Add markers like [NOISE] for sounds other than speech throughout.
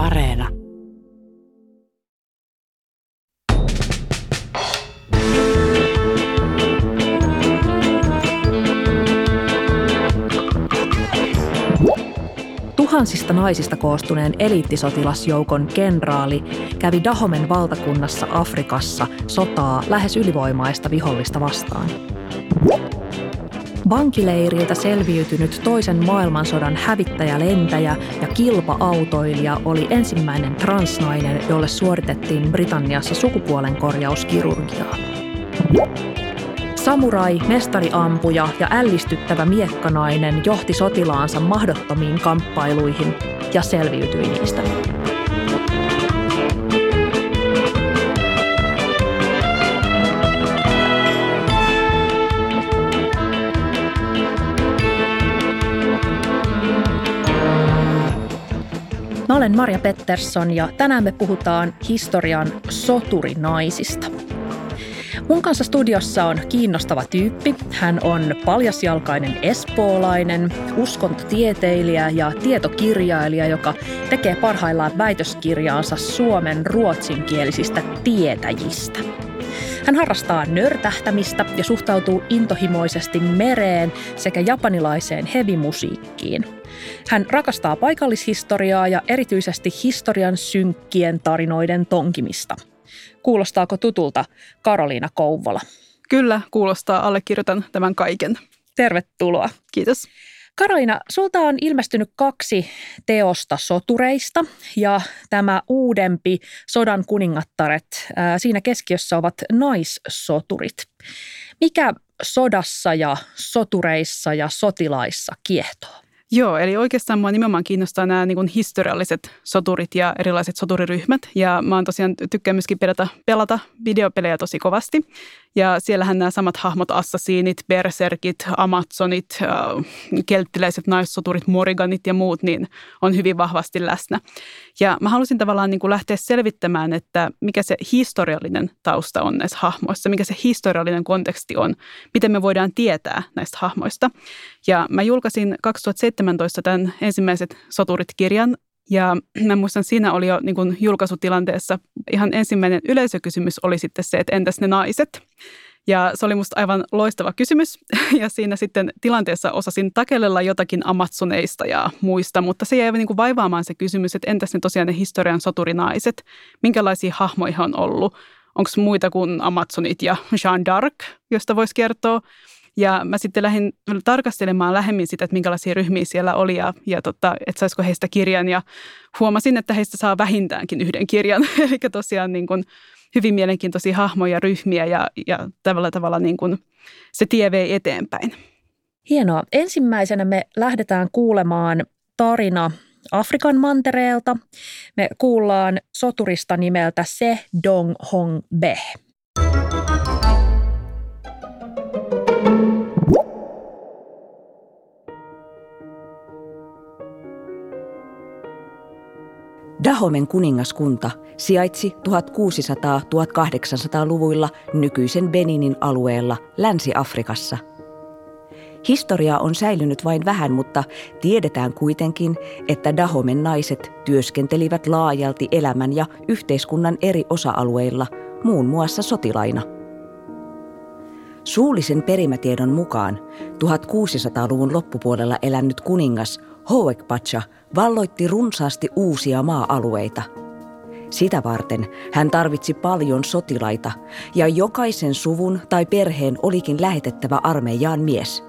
Areena. Tuhansista naisista koostuneen eliittisotilasjoukon kenraali kävi Dahomen valtakunnassa Afrikassa sotaa lähes ylivoimaista vihollista vastaan. Vankileiriltä selviytynyt toisen maailmansodan hävittäjälentäjä ja kilpa-autoilija oli ensimmäinen transnainen, jolle suoritettiin Britanniassa sukupuolen korjauskirurgiaa. Samurai, mestariampuja ja ällistyttävä miekkanainen johti sotilaansa mahdottomiin kamppailuihin ja selviytyi niistä. Mä olen Marja Pettersson ja tänään me puhutaan historian soturinaisista. Mun kanssa studiossa on kiinnostava tyyppi. Hän on paljasjalkainen espoolainen, uskontotieteilijä ja tietokirjailija, joka tekee parhaillaan väitöskirjaansa Suomen ruotsinkielisistä tietäjistä. Hän harrastaa nörtähtämistä ja suhtautuu intohimoisesti mereen sekä japanilaiseen hevimusiikkiin. Hän rakastaa paikallishistoriaa ja erityisesti historian synkkien tarinoiden tonkimista. Kuulostaako tutulta Karoliina Kouvola? Kyllä, kuulostaa. Allekirjoitan tämän kaiken. Tervetuloa. Kiitos. Karoliina, sulta on ilmestynyt kaksi teosta sotureista ja tämä uudempi Sodan kuningattaret, siinä keskiössä ovat naissoturit. Mikä sodassa ja sotureissa ja sotilaissa kiehtoo? Joo, eli oikeastaan mua nimenomaan kiinnostaa nämä niin historialliset soturit ja erilaiset soturiryhmät. Ja mä oon tosiaan tykkään myöskin pelata, pelata videopelejä tosi kovasti. Ja siellähän nämä samat hahmot, assasiinit, berserkit, amazonit, äh, kelttiläiset naissoturit, moriganit ja muut, niin on hyvin vahvasti läsnä. Ja mä halusin tavallaan niin kuin lähteä selvittämään, että mikä se historiallinen tausta on näissä hahmoissa, mikä se historiallinen konteksti on, miten me voidaan tietää näistä hahmoista. Ja mä julkaisin 2017 tämän ensimmäiset soturit-kirjan, ja [CLEARS THROAT] mä muistan, siinä oli jo niin kuin julkaisutilanteessa ihan ensimmäinen yleisökysymys oli sitten se, että entäs ne naiset? Ja se oli musta aivan loistava kysymys. [LAUGHS] Ja siinä sitten tilanteessa osasin takellella jotakin amatsoneista ja muista, mutta se jäi niin kuin vaivaamaan se kysymys, että entäs ne tosiaan ne historian soturinaiset? Minkälaisia hahmoja on ollut? Onko muita kuin Amazonit ja Jean d'Arc, josta voisi kertoa? Ja mä sitten lähdin tarkastelemaan lähemmin sitä, että minkälaisia ryhmiä siellä oli ja, ja tota, että saisiko heistä kirjan. Ja huomasin, että heistä saa vähintäänkin yhden kirjan. [LAUGHS] Eli tosiaan niin kuin hyvin mielenkiintoisia hahmoja, ryhmiä ja, ja tavalla tavalla niin kuin se tie vei eteenpäin. Hienoa. Ensimmäisenä me lähdetään kuulemaan tarina Afrikan mantereelta. Me kuullaan soturista nimeltä Se Dong Hong Be. Dahomen kuningaskunta sijaitsi 1600-1800-luvuilla nykyisen Beninin alueella Länsi-Afrikassa. Historia on säilynyt vain vähän, mutta tiedetään kuitenkin, että Dahomen naiset työskentelivät laajalti elämän ja yhteiskunnan eri osa-alueilla, muun muassa sotilaina. Suullisen perimätiedon mukaan 1600-luvun loppupuolella elänyt kuningas Hoekpacha valloitti runsaasti uusia maa-alueita. Sitä varten hän tarvitsi paljon sotilaita ja jokaisen suvun tai perheen olikin lähetettävä armeijaan mies.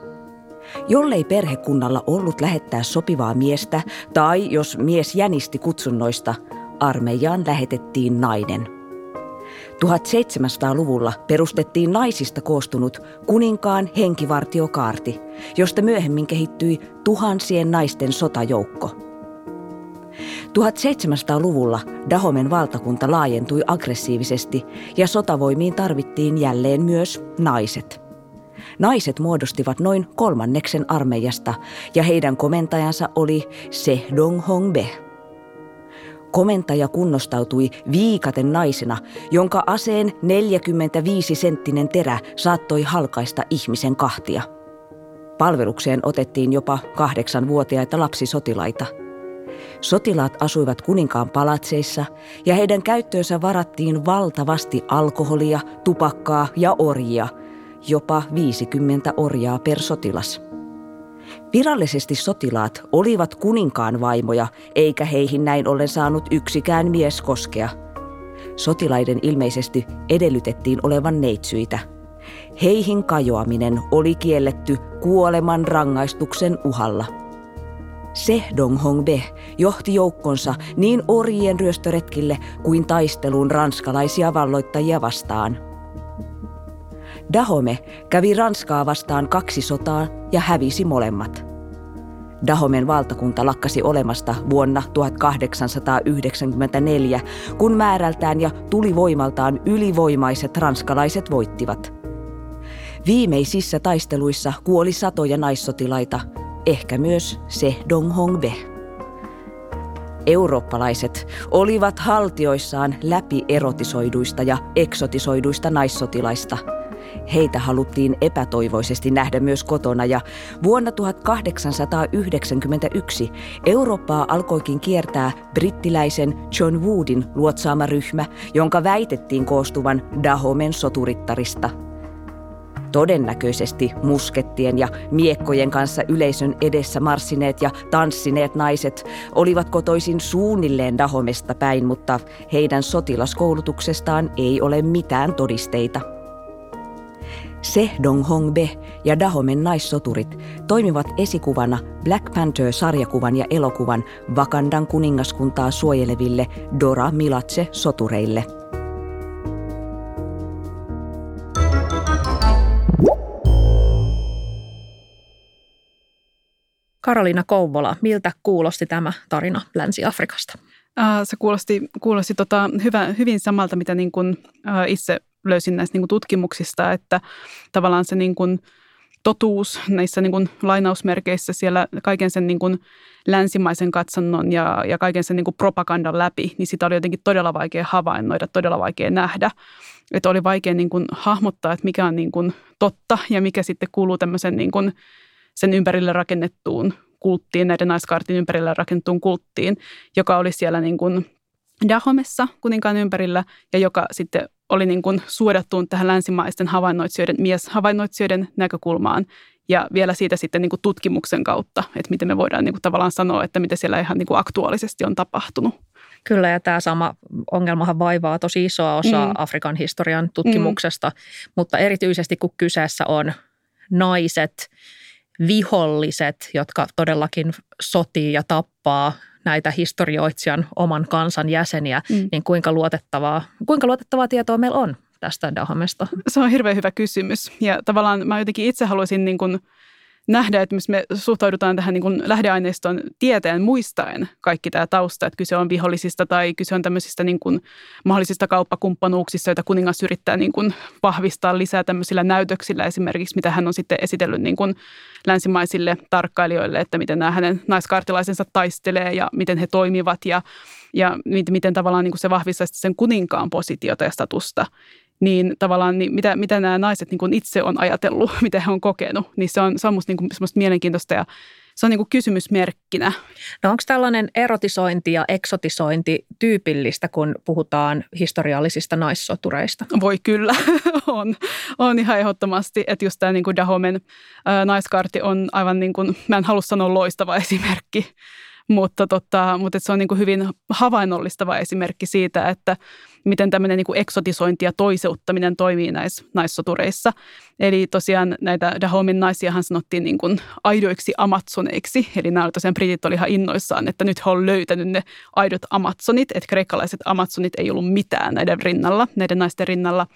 Jollei perhekunnalla ollut lähettää sopivaa miestä tai jos mies jänisti kutsunnoista, armeijaan lähetettiin nainen – 1700-luvulla perustettiin naisista koostunut kuninkaan henkivartiokaarti, josta myöhemmin kehittyi tuhansien naisten sotajoukko. 1700-luvulla Dahomen valtakunta laajentui aggressiivisesti ja sotavoimiin tarvittiin jälleen myös naiset. Naiset muodostivat noin kolmanneksen armeijasta ja heidän komentajansa oli Se Dong Hong Be. Komentaja kunnostautui viikaten naisena, jonka aseen 45-senttinen terä saattoi halkaista ihmisen kahtia. Palvelukseen otettiin jopa kahdeksanvuotiaita lapsisotilaita. Sotilaat asuivat kuninkaan palatseissa ja heidän käyttöönsä varattiin valtavasti alkoholia, tupakkaa ja orjia, jopa 50 orjaa per sotilas. Virallisesti sotilaat olivat kuninkaan vaimoja, eikä heihin näin ollen saanut yksikään mies koskea. Sotilaiden ilmeisesti edellytettiin olevan neitsyitä. Heihin kajoaminen oli kielletty kuoleman rangaistuksen uhalla. Se Dong Hong Be johti joukkonsa niin orjien ryöstöretkille kuin taisteluun ranskalaisia valloittajia vastaan – Dahome kävi Ranskaa vastaan kaksi sotaa ja hävisi molemmat. Dahomen valtakunta lakkasi olemasta vuonna 1894, kun määrältään ja tulivoimaltaan ylivoimaiset ranskalaiset voittivat. Viimeisissä taisteluissa kuoli satoja naissotilaita, ehkä myös se Dong Hong Be. Eurooppalaiset olivat haltioissaan läpi erotisoiduista ja eksotisoiduista naissotilaista – Heitä haluttiin epätoivoisesti nähdä myös kotona ja vuonna 1891 Eurooppaa alkoikin kiertää brittiläisen John Woodin luotsaama ryhmä, jonka väitettiin koostuvan Dahomen soturittarista. Todennäköisesti muskettien ja miekkojen kanssa yleisön edessä marssineet ja tanssineet naiset olivat kotoisin suunnilleen Dahomesta päin, mutta heidän sotilaskoulutuksestaan ei ole mitään todisteita. Se Dong Hong Be ja Dahomen naissoturit toimivat esikuvana Black Panther-sarjakuvan ja elokuvan Wakandan kuningaskuntaa suojeleville Dora Milatse-sotureille. Karolina Kouvola, miltä kuulosti tämä tarina Länsi-Afrikasta? se kuulosti, kuulosti tota, hyvä, hyvin samalta, mitä niin kuin, itse löysin näistä niin kuin tutkimuksista, että tavallaan se niin kuin totuus näissä niin kuin lainausmerkeissä siellä kaiken sen niin kuin länsimaisen katsannon ja, ja kaiken sen niin kuin propagandan läpi, niin sitä oli jotenkin todella vaikea havainnoida, todella vaikea nähdä. Että oli vaikea niin kuin hahmottaa, että mikä on niin kuin totta ja mikä sitten kuuluu tämmöisen niin kuin sen ympärille rakennettuun kulttiin, näiden naiskaartin ympärillä rakennettuun kulttiin, joka oli siellä niin kuin Dahomessa kuninkaan ympärillä ja joka sitten oli niin kuin suodattuun tähän länsimaisten havainnoitsijoiden, mieshavainnoitsijoiden näkökulmaan ja vielä siitä sitten niin kuin tutkimuksen kautta, että miten me voidaan niin kuin tavallaan sanoa, että mitä siellä ihan niin kuin aktuaalisesti on tapahtunut. Kyllä, ja tämä sama ongelmahan vaivaa tosi isoa osaa mm. Afrikan historian tutkimuksesta, mm. mutta erityisesti kun kyseessä on naiset, viholliset, jotka todellakin sotii ja tappaa näitä historioitsijan oman kansan jäseniä, mm. niin kuinka luotettavaa, kuinka luotettavaa tietoa meillä on tästä Dahamesta? Se on hirveän hyvä kysymys ja tavallaan mä jotenkin itse haluaisin niin kuin – nähdä, että me suhtaudutaan tähän niin kuin lähdeaineiston tieteen muistaen kaikki tämä tausta, että kyse on vihollisista tai kyse on tämmöisistä niin kuin mahdollisista kauppakumppanuuksista, joita kuningas yrittää niin kuin vahvistaa lisää tämmöisillä näytöksillä esimerkiksi, mitä hän on sitten esitellyt niin kuin länsimaisille tarkkailijoille, että miten nämä hänen naiskartilaisensa taistelee ja miten he toimivat ja, ja miten tavallaan niin kuin se vahvistaa sen kuninkaan positiota ja statusta niin tavallaan niin mitä, mitä nämä naiset niin kuin itse on ajatellut, [LAUGHS] mitä he on kokenut, niin se on, se on musta, niin kuin, semmoista mielenkiintoista ja se on niin kuin kysymysmerkkinä. No onko tällainen erotisointi ja eksotisointi tyypillistä, kun puhutaan historiallisista naissotureista? Voi kyllä, [LAUGHS] on. On ihan ehdottomasti, että just tämä niin kuin Dahomen ää, naiskartti on aivan niin kuin, mä en halua sanoa loistava esimerkki, mutta, tota, mutta se on niin kuin hyvin havainnollistava esimerkki siitä, että miten tämmöinen niin kuin eksotisointi ja toiseuttaminen toimii näissä naissotureissa. Eli tosiaan näitä Dahomin naisiahan sanottiin niin kuin aidoiksi amatsoneiksi, eli nämä tosiaan britit oli ihan innoissaan, että nyt he on löytänyt ne aidot amatsonit, että kreikkalaiset amatsonit ei ollut mitään näiden rinnalla, näiden naisten rinnalla.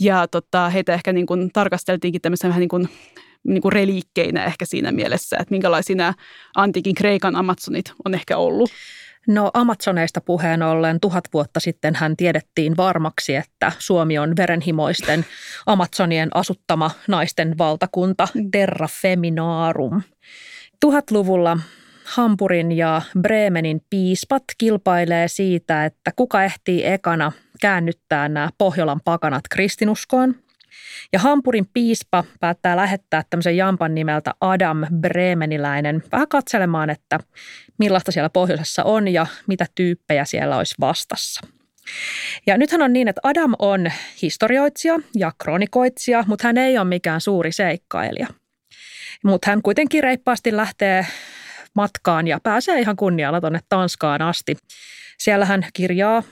Ja tota, heitä ehkä niin kuin tarkasteltiinkin tämmöisen vähän niin kuin niin kuin reliikkeinä ehkä siinä mielessä, että minkälaisia nämä antiikin Kreikan Amazonit on ehkä ollut. No Amazoneista puheen ollen tuhat vuotta sitten hän tiedettiin varmaksi, että Suomi on verenhimoisten [LAUGHS] Amazonien asuttama naisten valtakunta mm. Terra Feminarum. Tuhatluvulla Hampurin ja Bremenin piispat kilpailee siitä, että kuka ehtii ekana käännyttää nämä Pohjolan pakanat kristinuskoon. Ja Hampurin piispa päättää lähettää tämmöisen jampan nimeltä Adam Bremeniläinen vähän katselemaan, että millaista siellä pohjoisessa on ja mitä tyyppejä siellä olisi vastassa. Ja nythän on niin, että Adam on historioitsija ja kronikoitsija, mutta hän ei ole mikään suuri seikkailija. Mutta hän kuitenkin reippaasti lähtee matkaan ja pääsee ihan kunnialla tuonne Tanskaan asti. Siellä hän kirjaa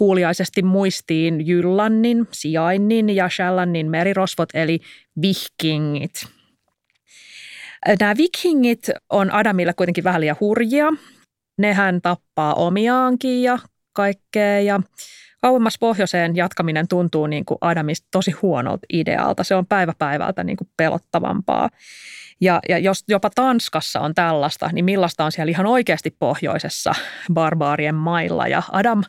kuuliaisesti muistiin Jyllannin, sijainnin ja Shallannin merirosvot eli vikingit. Nämä vikingit on Adamille kuitenkin vähän liian hurjia. Nehän tappaa omiaankin ja kaikkea ja kauemmas pohjoiseen jatkaminen tuntuu niin kuin Adamista tosi huonolta idealta. Se on päivä päivältä niin kuin pelottavampaa. Ja, ja jos jopa Tanskassa on tällaista, niin millaista on siellä ihan oikeasti pohjoisessa barbaarien mailla. Ja Adam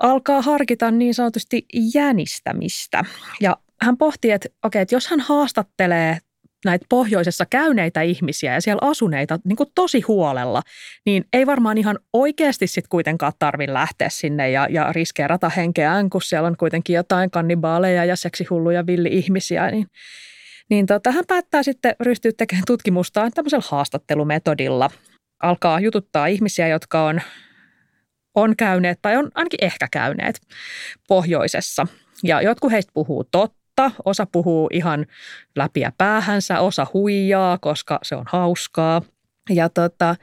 alkaa harkita niin sanotusti jänistämistä. Ja hän pohtii, että okei, että jos hän haastattelee näitä pohjoisessa käyneitä ihmisiä ja siellä asuneita niin kuin tosi huolella, niin ei varmaan ihan oikeasti sitten kuitenkaan tarvitse lähteä sinne ja, ja riskeerata henkeään, kun siellä on kuitenkin jotain kannibaaleja ja seksihulluja villi-ihmisiä, niin niin tota, hän päättää sitten ryhtyä tekemään tutkimustaan tämmöisellä haastattelumetodilla. Alkaa jututtaa ihmisiä, jotka on, on käyneet tai on ainakin ehkä käyneet pohjoisessa. Ja jotkut heistä puhuu totta, osa puhuu ihan läpiä päähänsä, osa huijaa, koska se on hauskaa. Ja tota,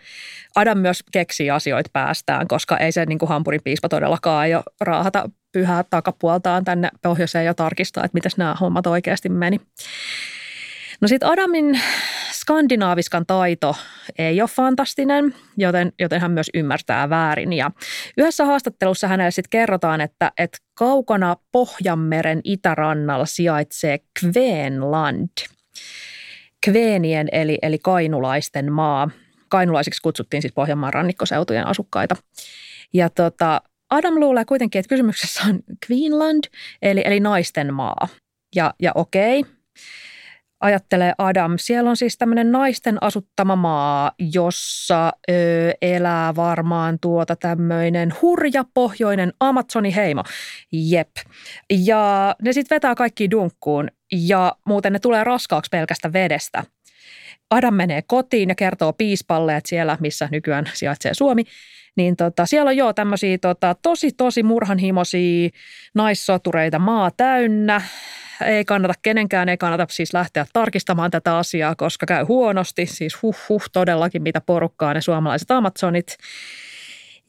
Adam myös keksii asioita päästään, koska ei se niin kuin Hampurin piispa todellakaan aio raahata pyhää takapuoltaan tänne pohjoiseen ja tarkistaa, että miten nämä hommat oikeasti meni. No sitten Adamin skandinaaviskan taito ei ole fantastinen, joten, joten hän myös ymmärtää väärin. Ja yhdessä haastattelussa hänelle sitten kerrotaan, että, että kaukana Pohjanmeren itärannalla sijaitsee Kveenland. Kveenien eli, eli kainulaisten maa. Kainulaisiksi kutsuttiin siis Pohjanmaan rannikkoseutujen asukkaita. Ja tota, Adam luulee kuitenkin, että kysymyksessä on Queenland, eli, eli naisten maa. Ja, ja okei, ajattelee Adam. Siellä on siis tämmöinen naisten asuttama maa, jossa ö, elää varmaan tuota tämmöinen hurja pohjoinen Amazoni-heimo. Jep. Ja ne sitten vetää kaikki dunkkuun ja muuten ne tulee raskaaksi pelkästä vedestä. Adam menee kotiin ja kertoo piispalle, että siellä, missä nykyään sijaitsee Suomi, niin tota, siellä on jo tämmöisiä tota, tosi, tosi murhanhimoisia naissotureita maa täynnä ei kannata kenenkään, ei kannata siis lähteä tarkistamaan tätä asiaa, koska käy huonosti. Siis huh huh todellakin, mitä porukkaa ne suomalaiset Amazonit.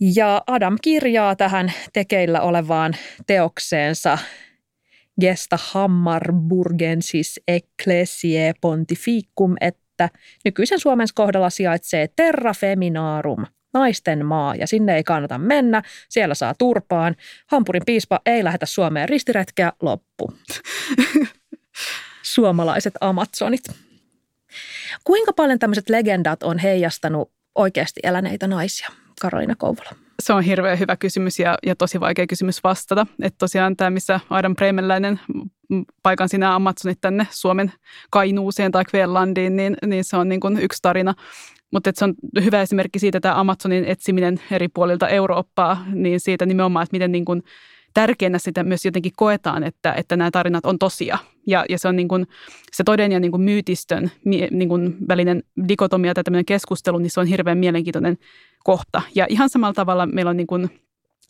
Ja Adam kirjaa tähän tekeillä olevaan teokseensa Gesta Hammarburgensis Ecclesiae Pontificum, että nykyisen Suomen kohdalla sijaitsee Terra Feminarum – naisten maa ja sinne ei kannata mennä, siellä saa turpaan. Hampurin piispa ei lähetä Suomeen ristiretkeä, loppu. [LAUGHS] Suomalaiset Amazonit. Kuinka paljon tämmöiset legendat on heijastanut oikeasti eläneitä naisia, Karolina Kouvola? Se on hirveän hyvä kysymys ja, ja tosi vaikea kysymys vastata. Että tosiaan tämä, missä Adam Bremenläinen paikan sinä Amazonit tänne Suomen Kainuuseen tai Kvelandiin, niin, niin se on niin kuin yksi tarina. Mutta se on hyvä esimerkki siitä, että Amazonin etsiminen eri puolilta Eurooppaa, niin siitä nimenomaan, että miten niin kuin tärkeänä sitä myös jotenkin koetaan, että, että nämä tarinat on tosia. Ja, ja se on niin kuin, se toden ja niin kuin myytistön niin kuin välinen dikotomia tai tämmöinen keskustelu, niin se on hirveän mielenkiintoinen kohta. Ja ihan samalla tavalla meillä on niin kuin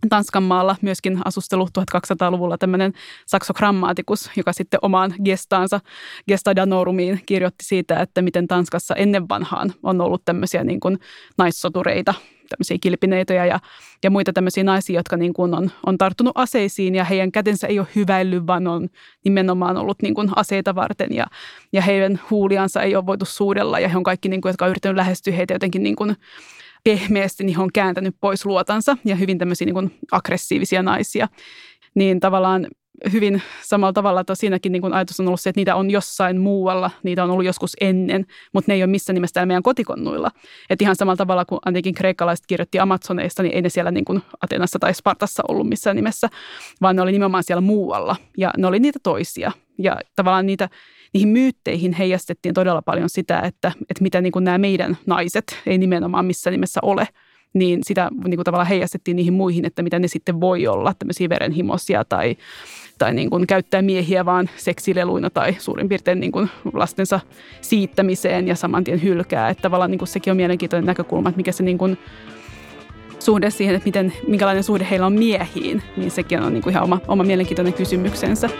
Tanskan maalla myöskin asustelu 1200-luvulla tämmöinen saksogrammaatikus, joka sitten omaan gestaansa, gesta danorumiin kirjoitti siitä, että miten Tanskassa ennen vanhaan on ollut tämmöisiä niin kuin naissotureita, tämmöisiä kilpineitoja ja, ja muita tämmöisiä naisia, jotka niin kuin on, on tarttunut aseisiin ja heidän kätensä ei ole hyväillyt, vaan on nimenomaan ollut niin kuin aseita varten ja, ja heidän huuliansa ei ole voitu suudella ja he on kaikki, niin kuin, jotka on yrittänyt lähestyä heitä jotenkin niin kuin pehmeästi niin on kääntänyt pois luotansa ja hyvin tämmöisiä niin kuin aggressiivisia naisia. Niin tavallaan hyvin samalla tavalla, että siinäkin niin kuin ajatus on ollut se, että niitä on jossain muualla, niitä on ollut joskus ennen, mutta ne ei ole missään nimessä täällä meidän kotikonnuilla. Että ihan samalla tavalla kuin ainakin kreikkalaiset kirjoitti Amazoneista, niin ei ne siellä niin kuin Atenassa tai Spartassa ollut missään nimessä, vaan ne oli nimenomaan siellä muualla ja ne oli niitä toisia. Ja tavallaan niitä niihin myytteihin heijastettiin todella paljon sitä, että, että mitä niin kuin nämä meidän naiset ei nimenomaan missään nimessä ole. niin sitä niin kuin tavallaan heijastettiin niihin muihin, että mitä ne sitten voi olla, tämmöisiä verenhimoisia tai, tai niin kuin käyttää miehiä vaan seksileluina tai suurin piirtein niin kuin lastensa siittämiseen ja saman tien hylkää. Että tavallaan niin kuin sekin on mielenkiintoinen näkökulma, että mikä se niin kuin suhde siihen, että miten, minkälainen suhde heillä on miehiin, niin sekin on niin kuin ihan oma, oma mielenkiintoinen kysymyksensä.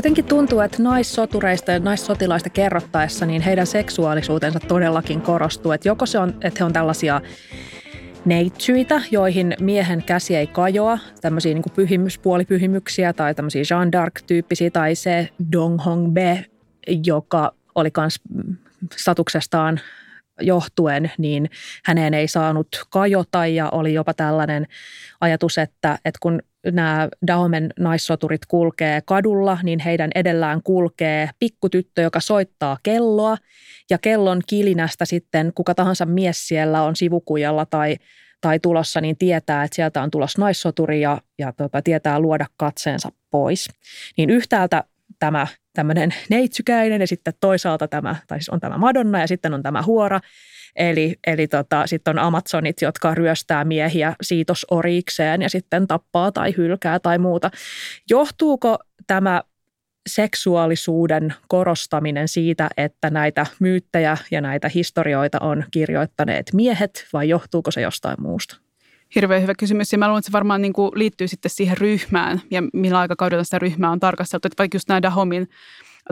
Jotenkin tuntuu, että naissotureista ja naissotilaista kerrottaessa, niin heidän seksuaalisuutensa todellakin korostuu. Että joko se on, että he on tällaisia neitsyitä, joihin miehen käsi ei kajoa, tämmöisiä niin pyhimys, puolipyhimyksiä tai tämmöisiä Jean d'Arc-tyyppisiä, tai se Dong Hong Be, joka oli myös statuksestaan johtuen, niin häneen ei saanut kajota ja oli jopa tällainen ajatus, että, että kun nämä Dahomen naissoturit kulkee kadulla, niin heidän edellään kulkee pikkutyttö, joka soittaa kelloa ja kellon kilinästä sitten kuka tahansa mies siellä on sivukujalla tai, tai tulossa, niin tietää, että sieltä on tulossa naissoturi ja, ja tota, tietää luoda katseensa pois. Niin yhtäältä tämä tämmöinen neitsykäinen ja sitten toisaalta tämä, tai siis on tämä Madonna ja sitten on tämä huora. Eli, eli tota, sitten on Amazonit, jotka ryöstää miehiä siitosoriikseen ja sitten tappaa tai hylkää tai muuta. Johtuuko tämä seksuaalisuuden korostaminen siitä, että näitä myyttejä ja näitä historioita on kirjoittaneet miehet vai johtuuko se jostain muusta? Hirveän hyvä kysymys ja mä luulen, että se varmaan niin kuin liittyy sitten siihen ryhmään ja millä aikakaudella sitä ryhmää on tarkasteltu. Että vaikka just nämä Dahomin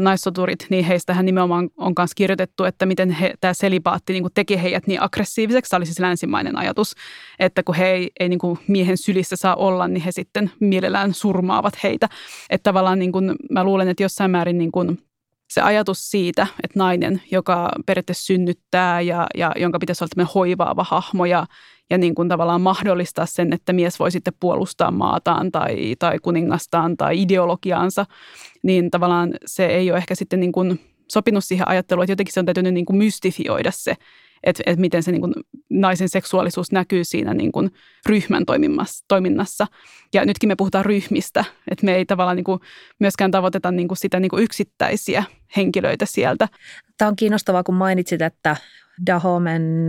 naissoturit, niin heistähän nimenomaan on myös kirjoitettu, että miten he, tämä selibaatti niin teki heidät niin aggressiiviseksi. Tämä oli siis länsimainen ajatus, että kun he ei, ei niin miehen sylissä saa olla, niin he sitten mielellään surmaavat heitä. Että tavallaan niin kuin, mä luulen, että jossain määrin niin kuin se ajatus siitä, että nainen, joka periaatteessa synnyttää ja, ja jonka pitäisi olla tämmöinen hoivaava hahmo ja, ja niin kuin tavallaan mahdollistaa sen, että mies voi sitten puolustaa maataan tai, tai kuningastaan tai ideologiaansa, niin tavallaan se ei ole ehkä sitten niin kuin sopinut siihen ajatteluun, että jotenkin se on täytynyt niin kuin mystifioida se, että, että miten se niin kuin naisen seksuaalisuus näkyy siinä niin kuin ryhmän toiminnassa. Ja nytkin me puhutaan ryhmistä, että me ei tavallaan niin kuin myöskään tavoiteta niin kuin sitä niin kuin yksittäisiä henkilöitä sieltä. Tämä on kiinnostavaa, kun mainitsit, että Dahomen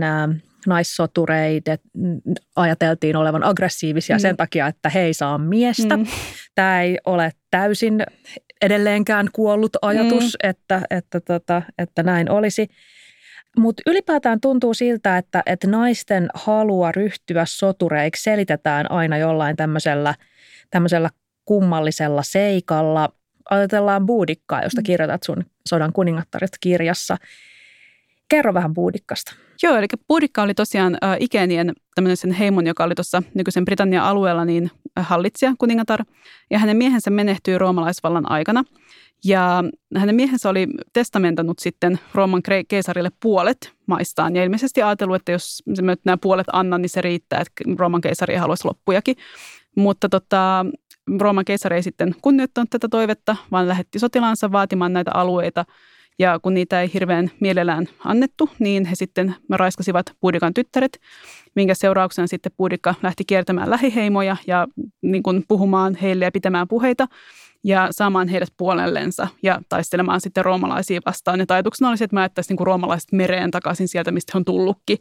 naissotureiden ajateltiin olevan aggressiivisia mm. sen takia, että he ei saa miestä. Mm. Tämä ei ole täysin edelleenkään kuollut ajatus, mm. että, että, tota, että näin olisi. Mutta ylipäätään tuntuu siltä, että, että naisten halua ryhtyä sotureiksi selitetään aina jollain tämmöisellä, tämmöisellä kummallisella seikalla. Ajatellaan Buudikkaa, josta mm. kirjoitat sun Sodan kuningattaret kirjassa. Kerro vähän Buudikkasta. Joo, eli Buudikka oli tosiaan äh, Ikenien tämmöinen sen heimon, joka oli tuossa nykyisen Britannian alueella, niin hallitsija, kuningatar. Ja hänen miehensä menehtyi roomalaisvallan aikana. Ja hänen miehensä oli testamentannut sitten Rooman keisarille puolet maistaan. Ja ilmeisesti ajatellut, että jos nämä puolet annan, niin se riittää, että Rooman keisari haluaisi loppujakin. Mutta tota, Rooman keisari ei sitten kunnioittanut tätä toivetta, vaan lähetti sotilaansa vaatimaan näitä alueita – ja kun niitä ei hirveän mielellään annettu, niin he sitten raiskasivat Puudikan tyttäret, minkä seurauksena sitten Puudikka lähti kiertämään lähiheimoja ja niin kuin puhumaan heille ja pitämään puheita ja saamaan heidät puolellensa ja taistelemaan sitten roomalaisia vastaan. Ja ajatuksena oli se, että mä ajattaisin niin roomalaiset mereen takaisin sieltä, mistä he on tullutkin.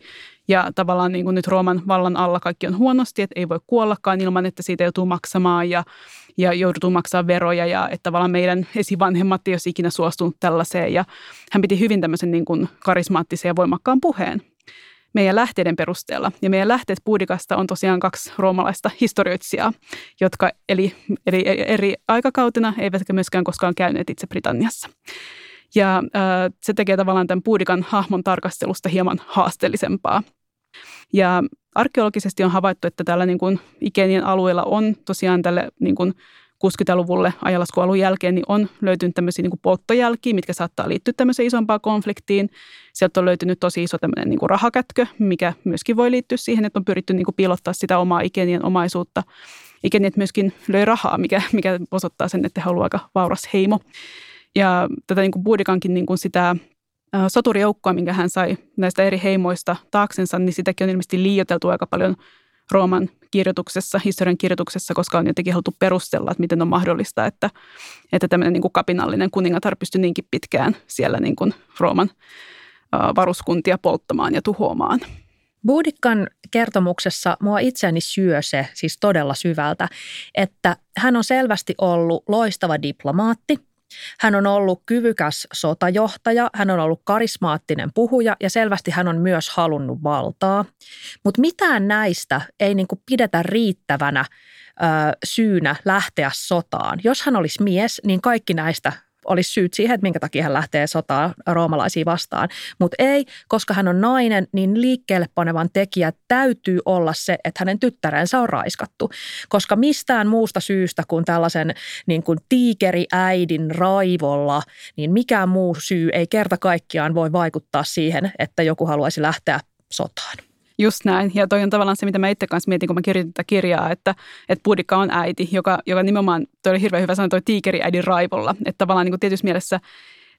Ja tavallaan niin kuin nyt Rooman vallan alla kaikki on huonosti, että ei voi kuollakaan ilman, että siitä joutuu maksamaan ja, ja joutuu maksaa veroja. Ja että tavallaan meidän esivanhemmat ei olisi ikinä suostunut tällaiseen. Ja hän piti hyvin tämmöisen niin kuin karismaattisen ja voimakkaan puheen meidän lähteiden perusteella. Ja meidän lähteet Puudikasta on tosiaan kaksi roomalaista historioitsijaa, jotka eli, eli eri aikakautena eivätkä myöskään koskaan käyneet itse Britanniassa. Ja äh, se tekee tavallaan tämän Puudikan hahmon tarkastelusta hieman haasteellisempaa. Ja arkeologisesti on havaittu, että tällä niin kuin Ikenien alueella on tosiaan tälle niin kuin 60-luvulle ajalaskualun jälkeen, niin on löytynyt tämmöisiä niin polttojälkiä, mitkä saattaa liittyä tämmöiseen isompaan konfliktiin. Sieltä on löytynyt tosi iso tämmöinen niin kuin rahakätkö, mikä myöskin voi liittyä siihen, että on pyritty niin kuin piilottaa sitä omaa ikenien omaisuutta. Ikeniet myöskin löi rahaa, mikä, mikä osoittaa sen, että he ovat aika vauras heimo. Ja tätä niin kuin Buudikankin niin kuin sitä soturijoukkoa, minkä hän sai näistä eri heimoista taaksensa, niin sitäkin on ilmeisesti liioiteltu aika paljon Rooman kirjoituksessa, historian kirjoituksessa, koska on jotenkin haluttu perustella, että miten on mahdollista, että, että tämmöinen niin kuin kapinallinen kuningatar pystyi niinkin pitkään siellä niin kuin Rooman varuskuntia polttamaan ja tuhoamaan. Budikkan kertomuksessa mua itseäni syö se siis todella syvältä, että hän on selvästi ollut loistava diplomaatti. Hän on ollut kyvykäs sotajohtaja, hän on ollut karismaattinen puhuja ja selvästi hän on myös halunnut valtaa. Mutta mitään näistä ei niinku pidetä riittävänä ö, syynä lähteä sotaan. Jos hän olisi mies, niin kaikki näistä olisi syyt siihen, että minkä takia hän lähtee sotaan roomalaisia vastaan. Mutta ei, koska hän on nainen, niin liikkeelle panevan tekijä täytyy olla se, että hänen tyttärensä on raiskattu. Koska mistään muusta syystä kuin tällaisen niin kuin tiikeriäidin raivolla, niin mikään muu syy ei kerta kaikkiaan voi vaikuttaa siihen, että joku haluaisi lähteä sotaan. Just näin. Ja toi on tavallaan se, mitä mä itse kanssa mietin, kun mä kirjoitin tätä kirjaa, että, että Budikka on äiti, joka, joka nimenomaan, toi oli hirveän hyvä sanoa, toi tiikeriäidin raivolla. Että tavallaan niin tietyssä mielessä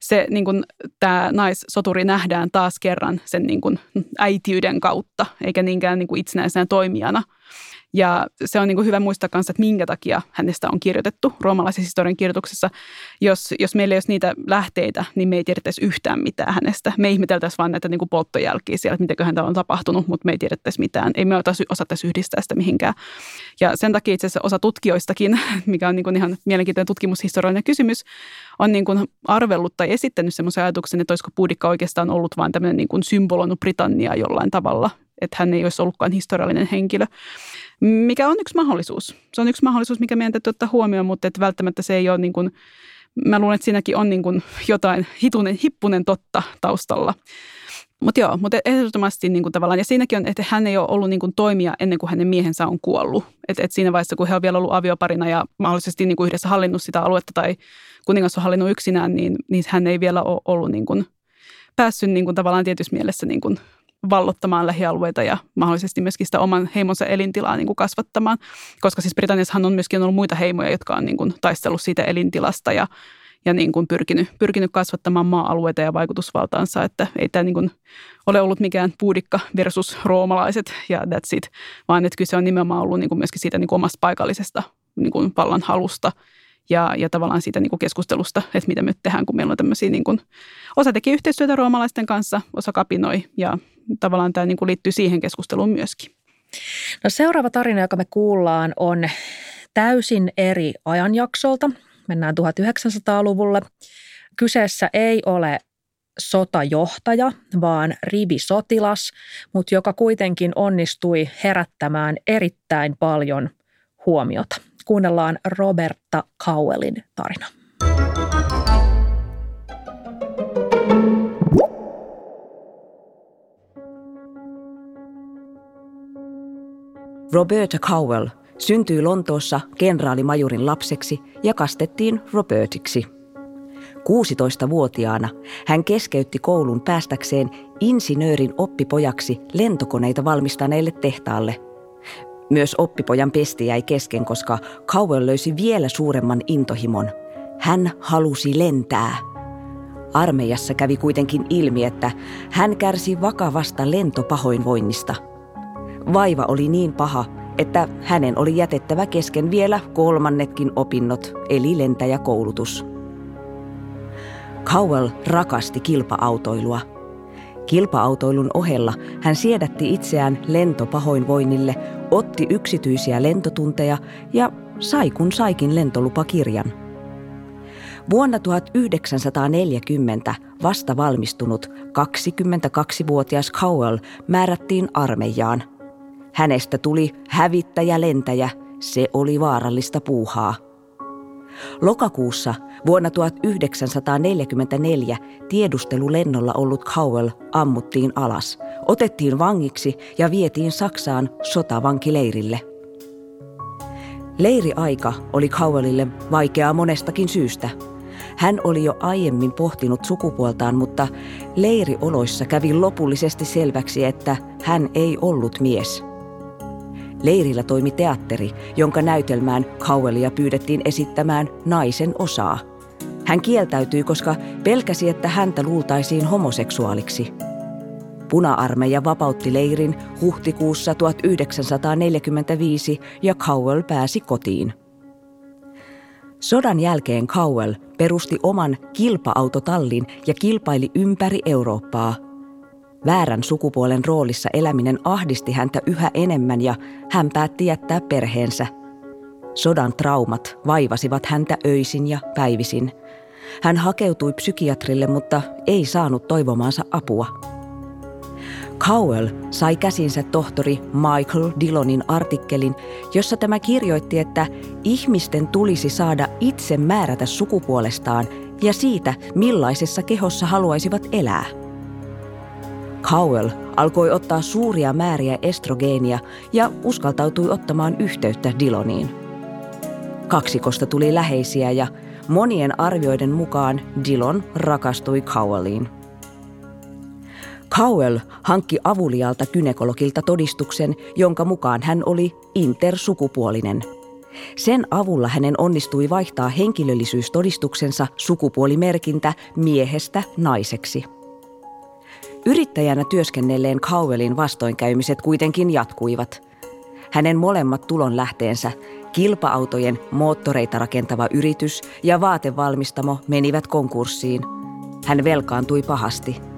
se niin kuin, tämä naissoturi nähdään taas kerran sen niin kuin, äitiyden kautta, eikä niinkään niin kuin itsenäisenä toimijana – ja se on niin kuin hyvä muistaa kanssa, että minkä takia hänestä on kirjoitettu roomalaisessa historian kirjoituksessa. Jos, jos meillä ei olisi niitä lähteitä, niin me ei tiedettäisi yhtään mitään hänestä. Me ihmeteltäisiin vain näitä niin kuin polttojälkiä siellä, että miten häntä on tapahtunut, mutta me ei tiedettäisi mitään. Ei me osattaisi yhdistää sitä mihinkään. Ja sen takia itse asiassa osa tutkijoistakin, [LAUGHS] mikä on niin kuin ihan mielenkiintoinen tutkimushistoriallinen kysymys, on niin kuin arvellut tai esittänyt semmoisen ajatuksen, että olisiko Puudikka oikeastaan ollut vain tämmöinen niin kuin symboloinut jollain tavalla, että hän ei olisi ollutkaan historiallinen henkilö mikä on yksi mahdollisuus. Se on yksi mahdollisuus, mikä meidän täytyy ottaa huomioon, mutta että välttämättä se ei ole niin kuin, mä luulen, että siinäkin on niin kuin jotain hitunen, hippunen totta taustalla. Mutta joo, mutta ehdottomasti niin kuin tavallaan, ja siinäkin on, että hän ei ole ollut niin kuin toimia ennen kuin hänen miehensä on kuollut. Että et siinä vaiheessa, kun he on vielä ollut avioparina ja mahdollisesti niin kuin yhdessä hallinnut sitä aluetta tai kuningas on hallinnut yksinään, niin, niin hän ei vielä ole ollut niin kuin päässyt niin kuin tavallaan tietyssä mielessä niin kuin vallottamaan lähialueita ja mahdollisesti myöskin sitä oman heimonsa elintilaa niin kuin kasvattamaan. Koska siis Britanniassahan on myöskin ollut muita heimoja, jotka on niin kuin taistellut siitä elintilasta ja, ja niin kuin pyrkinyt, pyrkinyt kasvattamaan maa-alueita ja vaikutusvaltaansa. Että ei tämä niin kuin ole ollut mikään puudikka versus roomalaiset ja that's it, vaan että kyse on nimenomaan ollut niin kuin myöskin siitä niin kuin omasta paikallisesta niin kuin vallan halusta – ja, ja tavallaan siitä niin kuin keskustelusta, että mitä me tehdään, kun meillä on tämmöisiä, niin kuin, osa teki yhteistyötä roomalaisten kanssa, osa kapinoi ja tavallaan tämä niin kuin liittyy siihen keskusteluun myöskin. No seuraava tarina, joka me kuullaan, on täysin eri ajanjaksolta. Mennään 1900-luvulle. Kyseessä ei ole sotajohtaja, vaan rivisotilas, mutta joka kuitenkin onnistui herättämään erittäin paljon huomiota. Kuunnellaan Roberta Cowellin tarina. Roberta Cowell syntyi Lontoossa kenraalimajurin lapseksi ja kastettiin Robertiksi. 16-vuotiaana hän keskeytti koulun päästäkseen insinöörin oppipojaksi lentokoneita valmistaneelle tehtaalle. Myös oppipojan pesti jäi kesken, koska Cowell löysi vielä suuremman intohimon. Hän halusi lentää. Armeijassa kävi kuitenkin ilmi, että hän kärsi vakavasta lentopahoinvoinnista – Vaiva oli niin paha, että hänen oli jätettävä kesken vielä kolmannetkin opinnot, eli lentäjäkoulutus. Cowell rakasti kilpa-autoilua. Kilpa-autoilun ohella hän siedätti itseään lentopahoinvoinnille, otti yksityisiä lentotunteja ja sai kun saikin lentolupakirjan. Vuonna 1940 vasta valmistunut 22-vuotias Cowell määrättiin armeijaan – Hänestä tuli hävittäjä-lentäjä, se oli vaarallista puuhaa. Lokakuussa vuonna 1944 tiedustelulennolla ollut Cowell ammuttiin alas, otettiin vangiksi ja vietiin Saksaan sotavankileirille. Leiriaika oli Cowellille vaikeaa monestakin syystä. Hän oli jo aiemmin pohtinut sukupuoltaan, mutta leirioloissa kävi lopullisesti selväksi, että hän ei ollut mies – Leirillä toimi teatteri, jonka näytelmään Cowellia pyydettiin esittämään naisen osaa. Hän kieltäytyi, koska pelkäsi, että häntä luultaisiin homoseksuaaliksi. Puna-armeija vapautti leirin huhtikuussa 1945 ja Cowell pääsi kotiin. Sodan jälkeen Cowell perusti oman kilpa-autotallin ja kilpaili ympäri Eurooppaa. Väärän sukupuolen roolissa eläminen ahdisti häntä yhä enemmän ja hän päätti jättää perheensä. Sodan traumat vaivasivat häntä öisin ja päivisin. Hän hakeutui psykiatrille, mutta ei saanut toivomaansa apua. Cowell sai käsinsä tohtori Michael Dillonin artikkelin, jossa tämä kirjoitti, että ihmisten tulisi saada itse määrätä sukupuolestaan ja siitä, millaisessa kehossa haluaisivat elää. Cowell alkoi ottaa suuria määriä estrogeenia ja uskaltautui ottamaan yhteyttä Dilloniin. Kaksikosta tuli läheisiä ja monien arvioiden mukaan Dillon rakastui Cowelliin – Cowell hankki avulialta kynekologilta todistuksen, jonka mukaan hän oli intersukupuolinen. Sen avulla hänen onnistui vaihtaa henkilöllisyystodistuksensa sukupuolimerkintä miehestä naiseksi. Yrittäjänä työskennelleen Cowellin vastoinkäymiset kuitenkin jatkuivat. Hänen molemmat tulonlähteensä, kilpa-autojen moottoreita rakentava yritys ja vaatevalmistamo menivät konkurssiin. Hän velkaantui pahasti –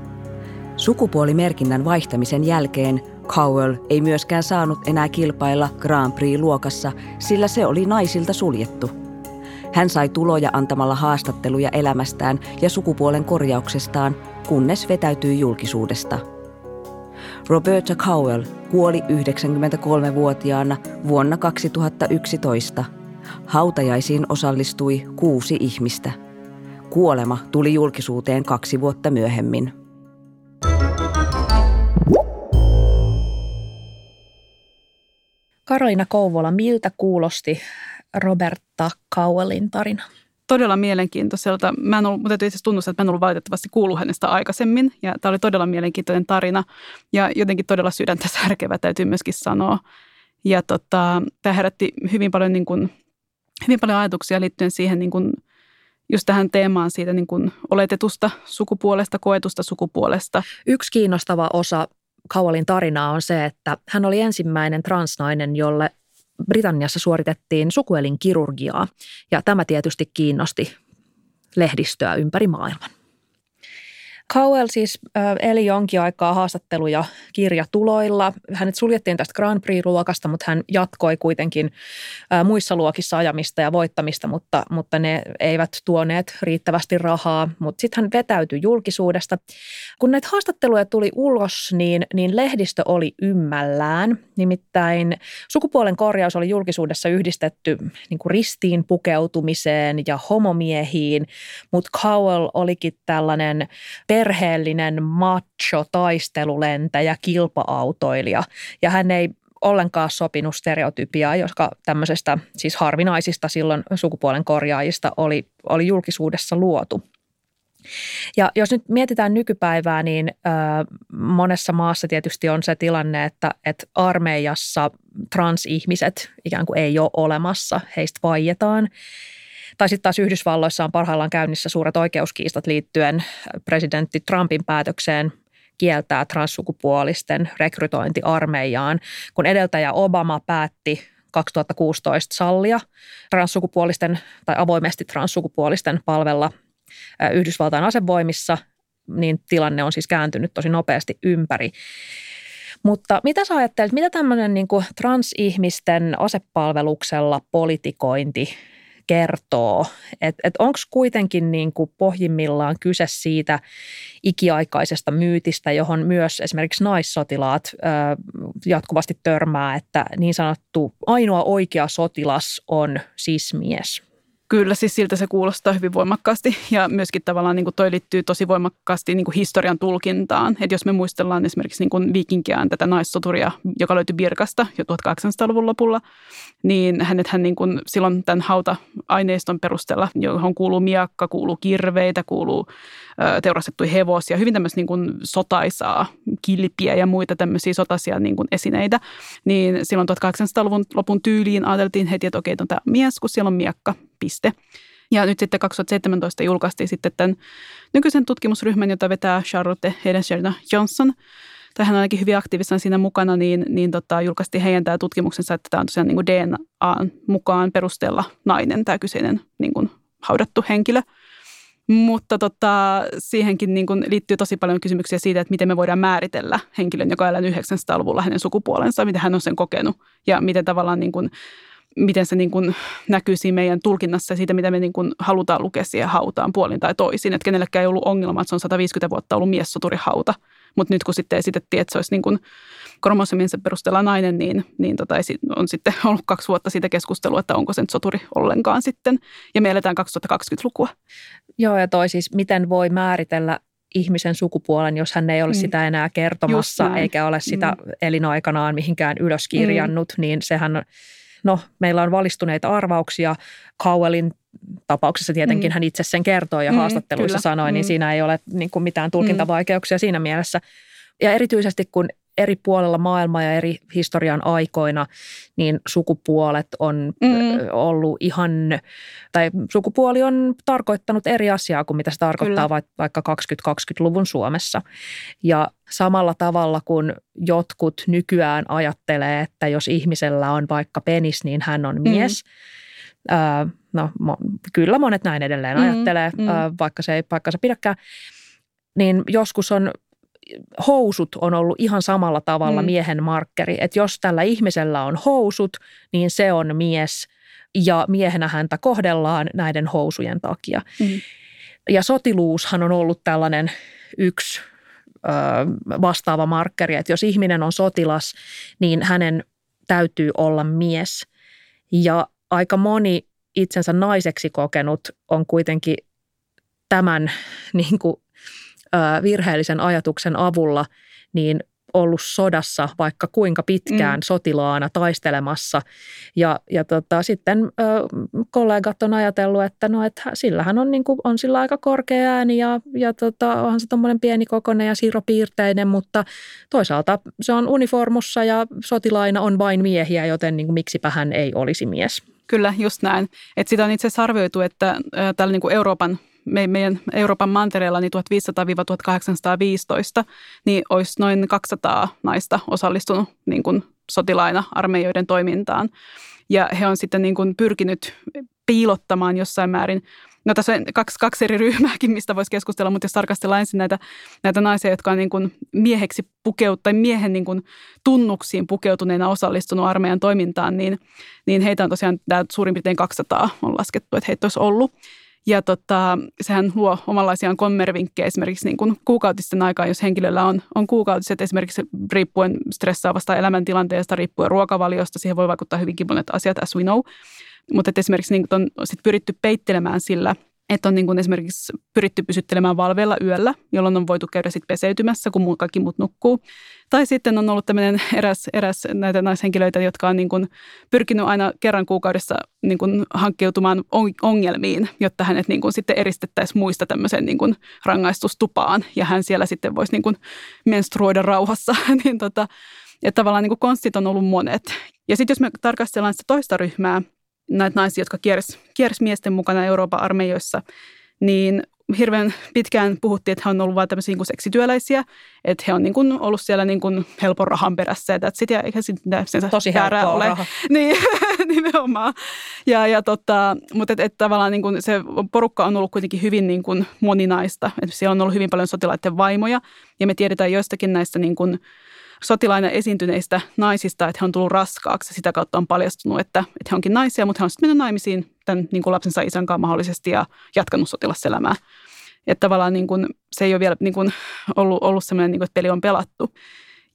Sukupuolimerkinnän vaihtamisen jälkeen Cowell ei myöskään saanut enää kilpailla Grand Prix-luokassa, sillä se oli naisilta suljettu. Hän sai tuloja antamalla haastatteluja elämästään ja sukupuolen korjauksestaan, kunnes vetäytyi julkisuudesta. Roberta Cowell kuoli 93-vuotiaana vuonna 2011. Hautajaisiin osallistui kuusi ihmistä. Kuolema tuli julkisuuteen kaksi vuotta myöhemmin. Karolina Kouvola, miltä kuulosti Roberta Cowellin tarina? Todella mielenkiintoiselta. Mä en ollut, mutta täytyy itse tunnustaa, että mä en ollut valitettavasti kuullut hänestä aikaisemmin. Ja tämä oli todella mielenkiintoinen tarina ja jotenkin todella sydäntä särkevä, täytyy myöskin sanoa. Ja tota, tämä herätti hyvin paljon, niin kuin, hyvin paljon ajatuksia liittyen siihen niin kuin, just tähän teemaan siitä niin kuin oletetusta sukupuolesta, koetusta sukupuolesta. Yksi kiinnostava osa Kaualin tarinaa on se, että hän oli ensimmäinen transnainen, jolle Britanniassa suoritettiin sukuelinkirurgiaa ja tämä tietysti kiinnosti lehdistöä ympäri maailman. Cowell siis eli jonkin aikaa haastatteluja kirjatuloilla. Hänet suljettiin tästä Grand Prix-luokasta, mutta hän jatkoi kuitenkin muissa luokissa ajamista ja voittamista, mutta, mutta ne eivät tuoneet riittävästi rahaa. Mutta sitten hän vetäytyi julkisuudesta. Kun näitä haastatteluja tuli ulos, niin, niin lehdistö oli ymmällään. Nimittäin sukupuolen korjaus oli julkisuudessa yhdistetty niin kuin ristiin pukeutumiseen ja homomiehiin, mutta Cowell olikin tällainen perheellinen macho taistelulentäjä, kilpa-autoilija ja hän ei ollenkaan sopinut stereotypiaa, joka tämmöisestä siis harvinaisista silloin sukupuolen korjaajista oli, oli julkisuudessa luotu. Ja jos nyt mietitään nykypäivää, niin ö, monessa maassa tietysti on se tilanne, että, että armeijassa transihmiset ikään kuin ei ole olemassa, heistä vaietaan. Tai sitten taas Yhdysvalloissa on parhaillaan käynnissä suuret oikeuskiistat liittyen presidentti Trumpin päätökseen kieltää transsukupuolisten rekrytointi armeijaan, kun edeltäjä Obama päätti 2016 sallia transsukupuolisten tai avoimesti transsukupuolisten palvella Yhdysvaltain asevoimissa, niin tilanne on siis kääntynyt tosi nopeasti ympäri. Mutta mitä sä ajattelet, mitä tämmöinen niin transihmisten asepalveluksella politikointi kertoo. Että et, onko kuitenkin niin kuin pohjimmillaan kyse siitä ikiaikaisesta myytistä, johon myös esimerkiksi naissotilaat ö, jatkuvasti törmää, että niin sanottu ainoa oikea sotilas on siis mies. Kyllä, siis siltä se kuulostaa hyvin voimakkaasti ja myöskin tavallaan niin kuin toi liittyy tosi voimakkaasti niin kuin historian tulkintaan. Että jos me muistellaan esimerkiksi niin kuin viikinkiään tätä naissoturia, joka löytyi Birkasta jo 1800-luvun lopulla, niin hänet hän niin kuin silloin tämän hauta-aineiston perusteella, johon kuuluu miakka, kuuluu kirveitä, kuuluu teurastettuja hevosia, hyvin tämmöistä niin kuin sotaisaa kilpiä ja muita tämmöisiä sotaisia niin kuin esineitä, niin silloin 1800-luvun lopun tyyliin ajateltiin heti, että okei, on tämä mies, kun siellä on miakka, piste. Ja nyt sitten 2017 julkaistiin sitten tämän nykyisen tutkimusryhmän, jota vetää Charlotte Hedenschelder Johnson, tai hän on ainakin hyvin aktiivisena siinä mukana, niin, niin tota, julkaistiin heidän tämä tutkimuksensa, että tämä on tosiaan niin kuin DNA mukaan perusteella nainen, tämä kyseinen niin kuin haudattu henkilö. Mutta tota, siihenkin niin kuin liittyy tosi paljon kysymyksiä siitä, että miten me voidaan määritellä henkilön, joka elää 900-luvulla hänen sukupuolensa, miten hän on sen kokenut ja miten tavallaan niin kuin, miten se niin kuin näkyy siinä meidän tulkinnassa siitä, mitä me niin kuin halutaan lukea siihen hautaan puolin tai toisin. Että kenellekään ei ollut ongelma, että se on 150 vuotta ollut hauta. Mutta nyt kun sitten esitettiin, että se olisi niin kuin kromosomiensa perusteella nainen, niin, niin tota, on sitten [LAUGHS] ollut kaksi vuotta siitä keskustelua, että onko se nyt soturi ollenkaan sitten. Ja me eletään 2020-lukua. Joo, ja toi siis, miten voi määritellä ihmisen sukupuolen, jos hän ei ole mm. sitä enää kertomassa, eikä ole sitä mm. elinaikanaan mihinkään ylöskirjannut, mm. niin sehän, no meillä on valistuneita arvauksia. Cowellin tapauksessa tietenkin mm. hän itse sen kertoi ja mm, haastatteluissa kyllä. sanoi, niin mm. siinä ei ole niin kuin mitään tulkintavaikeuksia mm. siinä mielessä. Ja erityisesti kun eri puolella maailmaa ja eri historian aikoina, niin sukupuolet on mm. ollut ihan, tai sukupuoli on tarkoittanut eri asiaa kuin mitä se tarkoittaa Kyllä. vaikka 2020-luvun Suomessa. Ja samalla tavalla kuin jotkut nykyään ajattelee, että jos ihmisellä on vaikka penis, niin hän on mies. Mm. Öö, no kyllä monet näin edelleen mm, ajattelee, mm. vaikka se ei paikkansa pidäkään. Niin joskus on housut on ollut ihan samalla tavalla mm. miehen markkeri. Että jos tällä ihmisellä on housut, niin se on mies ja miehenä häntä kohdellaan näiden housujen takia. Mm. Ja sotiluushan on ollut tällainen yksi ö, vastaava markkeri, että jos ihminen on sotilas, niin hänen täytyy olla mies. Ja aika moni itsensä naiseksi kokenut on kuitenkin tämän [LAUGHS] niin kuin, virheellisen ajatuksen avulla niin ollut sodassa vaikka kuinka pitkään mm. sotilaana taistelemassa. Ja, ja tota, sitten ö, kollegat on ajatellut, että no, että sillähän on, niin kuin, on sillä aika korkea ääni ja, ja tota, onhan se tuommoinen pieni kokoinen ja siropiirteinen, mutta toisaalta se on uniformussa ja sotilaina on vain miehiä, joten niin kuin, miksipä hän ei olisi mies. Kyllä, just näin. Et sitä on itse asiassa arvioitu, että tällä niin kuin Euroopan me, meidän Euroopan mantereella niin 1500-1815, niin olisi noin 200 naista osallistunut niin kuin sotilaina armeijoiden toimintaan. Ja he on sitten niin kuin pyrkinyt piilottamaan jossain määrin No tässä on kaksi, kaksi eri ryhmääkin, mistä voisi keskustella, mutta jos tarkastellaan ensin näitä, näitä naisia, jotka on niin kuin mieheksi pukeut, tai miehen niin kuin tunnuksiin pukeutuneena osallistunut armeijan toimintaan, niin, niin heitä on tosiaan tämä suurin piirtein 200 on laskettu, että heitä olisi ollut. Ja tota, sehän luo omanlaisiaan kommervinkkejä esimerkiksi niin kuin kuukautisten aikaan, jos henkilöllä on, on kuukautiset esimerkiksi riippuen stressaavasta elämäntilanteesta, riippuen ruokavaliosta, siihen voi vaikuttaa hyvinkin monet asiat, as we know. Mutta esimerkiksi niin on sit pyritty peittelemään sillä – että on niin kuin esimerkiksi pyritty pysyttelemään valveilla yöllä, jolloin on voitu käydä sitten peseytymässä, kun kaikki muut nukkuu. Tai sitten on ollut tämmöinen eräs, eräs näitä naishenkilöitä, jotka on niin kuin pyrkinyt aina kerran kuukaudessa niin kuin hankkeutumaan ongelmiin, jotta hänet niin kuin sitten eristettäisiin muista tämmöiseen niin kuin rangaistustupaan ja hän siellä sitten voisi niin kuin menstruoida rauhassa. [LAUGHS] niin tota, että tavallaan niin kuin konstit on ollut monet. Ja sitten jos me tarkastellaan sitä toista ryhmää, näitä naisia, jotka kiersi, kiersi miesten mukana Euroopan armeijoissa, niin hirveän pitkään puhuttiin, että he on ollut vain tämmöisiä niin seksityöläisiä, että he on niin kuin ollut siellä niin kuin helpon rahan perässä, että sit, ja eikä sen Tosi helppoa ole. Raha. [LAUGHS] Niin, [LAUGHS] nimenomaan. Ja, ja tota, mutta et, et tavallaan niin kuin se porukka on ollut kuitenkin hyvin niin kuin moninaista, että siellä on ollut hyvin paljon sotilaiden vaimoja, ja me tiedetään joistakin näistä niin kuin sotilaina esiintyneistä naisista, että he on tullut raskaaksi sitä kautta on paljastunut, että, että he onkin naisia, mutta he on sitten mennyt naimisiin tämän niin kuin lapsensa isän kanssa mahdollisesti ja jatkanut sotilaselämää. Että tavallaan niin kuin, se ei ole vielä niin kuin ollut, ollut sellainen, niin kuin, että peli on pelattu.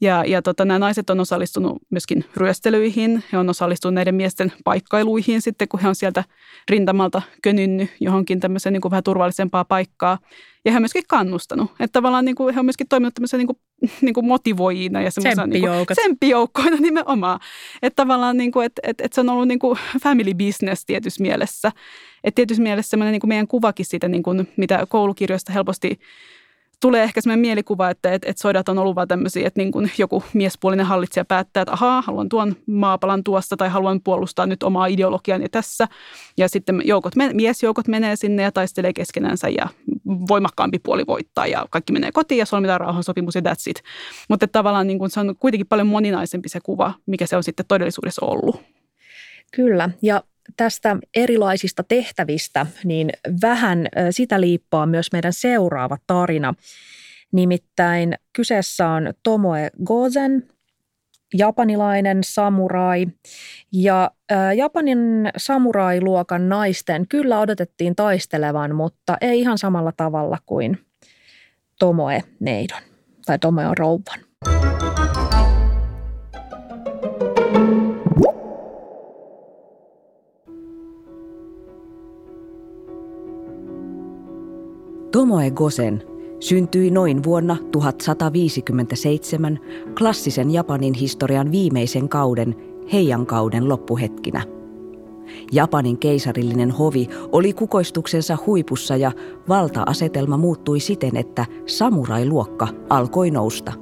Ja, ja tota, nämä naiset on osallistunut myöskin ryöstelyihin. He on osallistunut näiden miesten paikkailuihin sitten, kun he on sieltä rintamalta könynnyt johonkin tämmöiseen niin kuin vähän turvallisempaa paikkaa. Ja he on myöskin kannustanut. Että tavallaan niin kuin, he on myöskin toiminut tämmöisen niin kuin, niin kuin motivoijina ja semmoisena niin kuin, tsemppijoukkoina nimenomaan. Että tavallaan niin kuin, että, että, että se on ollut niin kuin family business tietyssä mielessä. Että tietyssä mielessä semmoinen niin kuin meidän kuvakin siitä, niin kuin, mitä koulukirjoista helposti tulee ehkä sellainen mielikuva, että, että, että sodat on ollut vaan tämmöisiä, että niin kuin joku miespuolinen hallitsija päättää, että ahaa, haluan tuon maapalan tuosta tai haluan puolustaa nyt omaa ideologiani tässä. Ja sitten joukot, miesjoukot menee sinne ja taistelee keskenänsä ja voimakkaampi puoli voittaa ja kaikki menee kotiin ja solmitaan rauhansopimus ja that's it. Mutta tavallaan niin kuin se on kuitenkin paljon moninaisempi se kuva, mikä se on sitten todellisuudessa ollut. Kyllä, ja tästä erilaisista tehtävistä, niin vähän sitä liippaa myös meidän seuraava tarina. Nimittäin kyseessä on Tomoe Gozen, japanilainen samurai. Ja Japanin samurailuokan naisten kyllä odotettiin taistelevan, mutta ei ihan samalla tavalla kuin Tomoe neidon tai Tomoe rouvan. Tomoe Gosen syntyi noin vuonna 1157 klassisen Japanin historian viimeisen kauden, Heian kauden loppuhetkinä. Japanin keisarillinen hovi oli kukoistuksensa huipussa ja valta-asetelma muuttui siten, että samurailuokka alkoi nousta.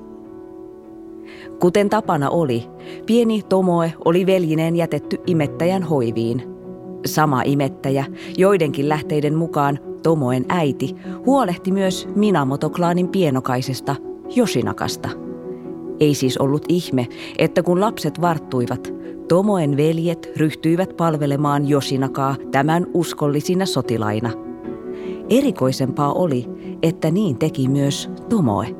Kuten tapana oli, pieni Tomoe oli veljineen jätetty imettäjän hoiviin. Sama imettäjä, joidenkin lähteiden mukaan Tomoen äiti, huolehti myös Minamoto-klaanin pienokaisesta Joshinakasta. Ei siis ollut ihme, että kun lapset varttuivat, Tomoen veljet ryhtyivät palvelemaan Joshinakaa tämän uskollisina sotilaina. Erikoisempaa oli, että niin teki myös Tomoe.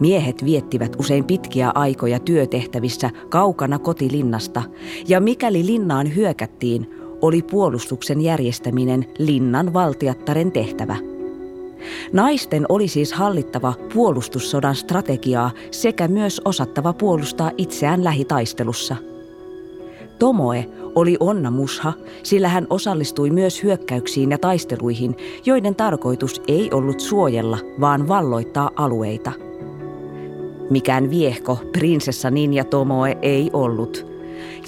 Miehet viettivät usein pitkiä aikoja työtehtävissä kaukana kotilinnasta, ja mikäli linnaan hyökättiin, oli puolustuksen järjestäminen linnan valtiattaren tehtävä. Naisten oli siis hallittava puolustussodan strategiaa sekä myös osattava puolustaa itseään lähitaistelussa. Tomoe oli Onna Musha, sillä hän osallistui myös hyökkäyksiin ja taisteluihin, joiden tarkoitus ei ollut suojella, vaan valloittaa alueita. Mikään viehko prinsessa Ninja Tomoe ei ollut –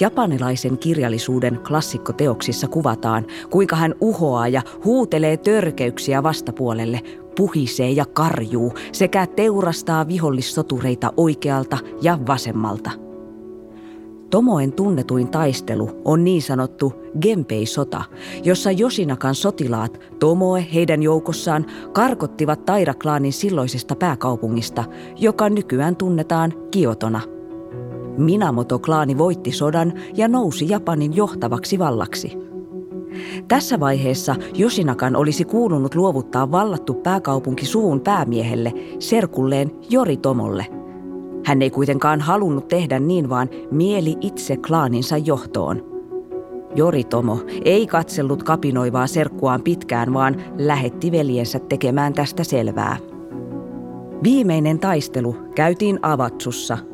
Japanilaisen kirjallisuuden klassikkoteoksissa kuvataan, kuinka hän uhoaa ja huutelee törkeyksiä vastapuolelle, puhisee ja karjuu sekä teurastaa vihollissotureita oikealta ja vasemmalta. Tomoen tunnetuin taistelu on niin sanottu Genpei-sota, jossa Josinakan sotilaat, Tomoe heidän joukossaan, karkottivat Tairaklaanin silloisesta pääkaupungista, joka nykyään tunnetaan Kiotona – Minamoto-klaani voitti sodan ja nousi Japanin johtavaksi vallaksi. Tässä vaiheessa Joshinakan olisi kuulunut luovuttaa vallattu pääkaupunki suun päämiehelle, serkulleen Joritomolle. Hän ei kuitenkaan halunnut tehdä niin, vaan mieli itse klaaninsa johtoon. Joritomo ei katsellut kapinoivaa serkkuaan pitkään, vaan lähetti veljensä tekemään tästä selvää. Viimeinen taistelu käytiin Avatsussa –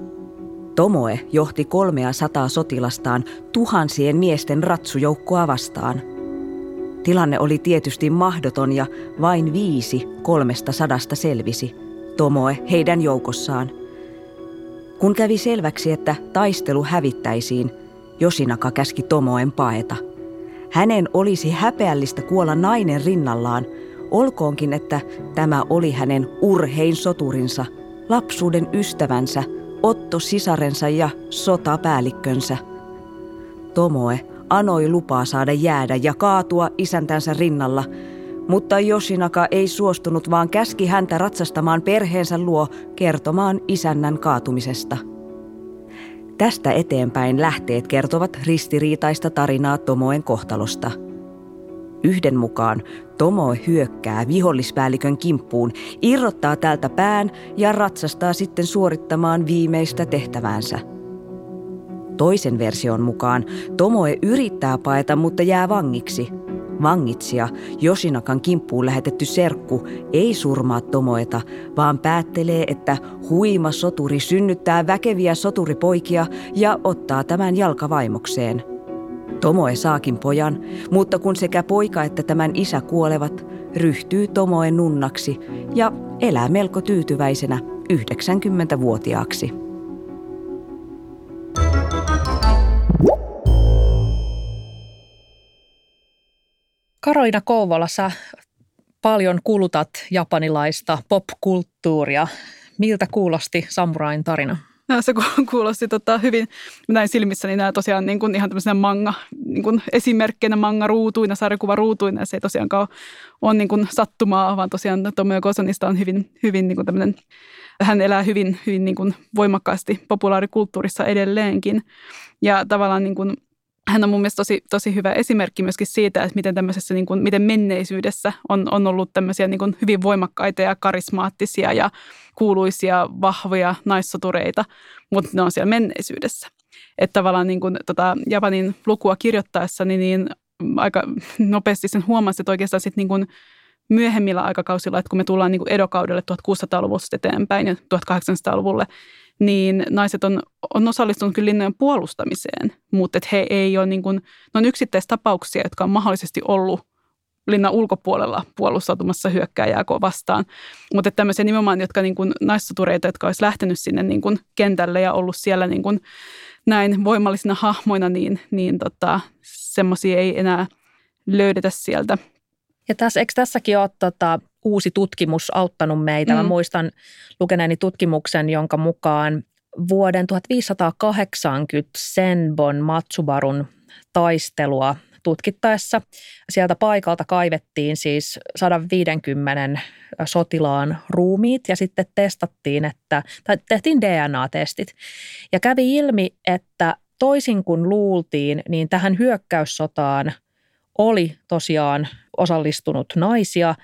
Tomoe johti kolmea sataa sotilastaan tuhansien miesten ratsujoukkoa vastaan. Tilanne oli tietysti mahdoton ja vain viisi kolmesta sadasta selvisi. Tomoe heidän joukossaan. Kun kävi selväksi, että taistelu hävittäisiin, Josinaka käski Tomoen paeta. Hänen olisi häpeällistä kuolla nainen rinnallaan, olkoonkin, että tämä oli hänen urhein soturinsa, lapsuuden ystävänsä – Otto sisarensa ja sotapäällikkönsä. Tomoe anoi lupaa saada jäädä ja kaatua isäntänsä rinnalla, mutta Joshinaka ei suostunut, vaan käski häntä ratsastamaan perheensä luo kertomaan isännän kaatumisesta. Tästä eteenpäin lähteet kertovat ristiriitaista tarinaa Tomoen kohtalosta – Yhden mukaan Tomo hyökkää vihollispäällikön kimppuun, irrottaa täältä pään ja ratsastaa sitten suorittamaan viimeistä tehtäväänsä. Toisen version mukaan Tomoe yrittää paeta, mutta jää vangiksi. Vangitsija, Josinakan kimppuun lähetetty serkku, ei surmaa Tomoeta, vaan päättelee, että huima soturi synnyttää väkeviä soturipoikia ja ottaa tämän jalkavaimokseen – Tomoe saakin pojan, mutta kun sekä poika että tämän isä kuolevat, ryhtyy Tomoe nunnaksi ja elää melko tyytyväisenä 90-vuotiaaksi. Karolina Kouvola, sä paljon kulutat japanilaista popkulttuuria. Miltä kuulosti Samurain tarina? Se kuulosti tota, hyvin näin silmissäni nämä tosiaan niin kuin ihan tämmöisenä manga, niin kuin esimerkkeinä manga-ruutuina, sarjakuva-ruutuina. Se ei tosiaankaan ole niin kuin sattumaa, vaan tosiaan Tomio Kosonista on hyvin, hyvin niin kuin tämmöinen, hän elää hyvin, hyvin niin kuin voimakkaasti populaarikulttuurissa edelleenkin. Ja tavallaan niin kuin hän on mun mielestä tosi, tosi hyvä esimerkki myöskin siitä, että miten, tämmöisessä, niin kuin, miten menneisyydessä on, on ollut tämmöisiä niin kuin hyvin voimakkaita ja karismaattisia ja kuuluisia, vahvoja naissotureita, mutta ne on siellä menneisyydessä. Että tavallaan niin kuin, tota, Japanin lukua kirjoittaessani niin aika nopeasti sen huomasi, että oikeastaan sitten niin kuin myöhemmillä aikakausilla, että kun me tullaan niin kuin edokaudelle 1600-luvusta eteenpäin ja 1800-luvulle, niin naiset on, on osallistunut kyllä linnojen puolustamiseen, mutta että he ei ole niin kuin, ne on yksittäistapauksia, jotka on mahdollisesti ollut linnan ulkopuolella puolustautumassa hyökkääjää vastaan. Mutta tämmöisiä nimenomaan, jotka niin kuin naissotureita, jotka olisi lähtenyt sinne niin kuin kentälle ja ollut siellä niin kuin näin voimallisina hahmoina, niin, niin tota, semmoisia ei enää löydetä sieltä. Ja tässä, eikö tässäkin ole tota, uusi tutkimus auttanut meitä? Mm. Mä muistan lukeneeni tutkimuksen, jonka mukaan vuoden 1580 Senbon Matsubarun taistelua tutkittaessa. Sieltä paikalta kaivettiin siis 150 sotilaan ruumiit ja sitten testattiin, että, tai tehtiin DNA-testit. Ja kävi ilmi, että toisin kuin luultiin, niin tähän hyökkäyssotaan oli tosiaan osallistunut naisia.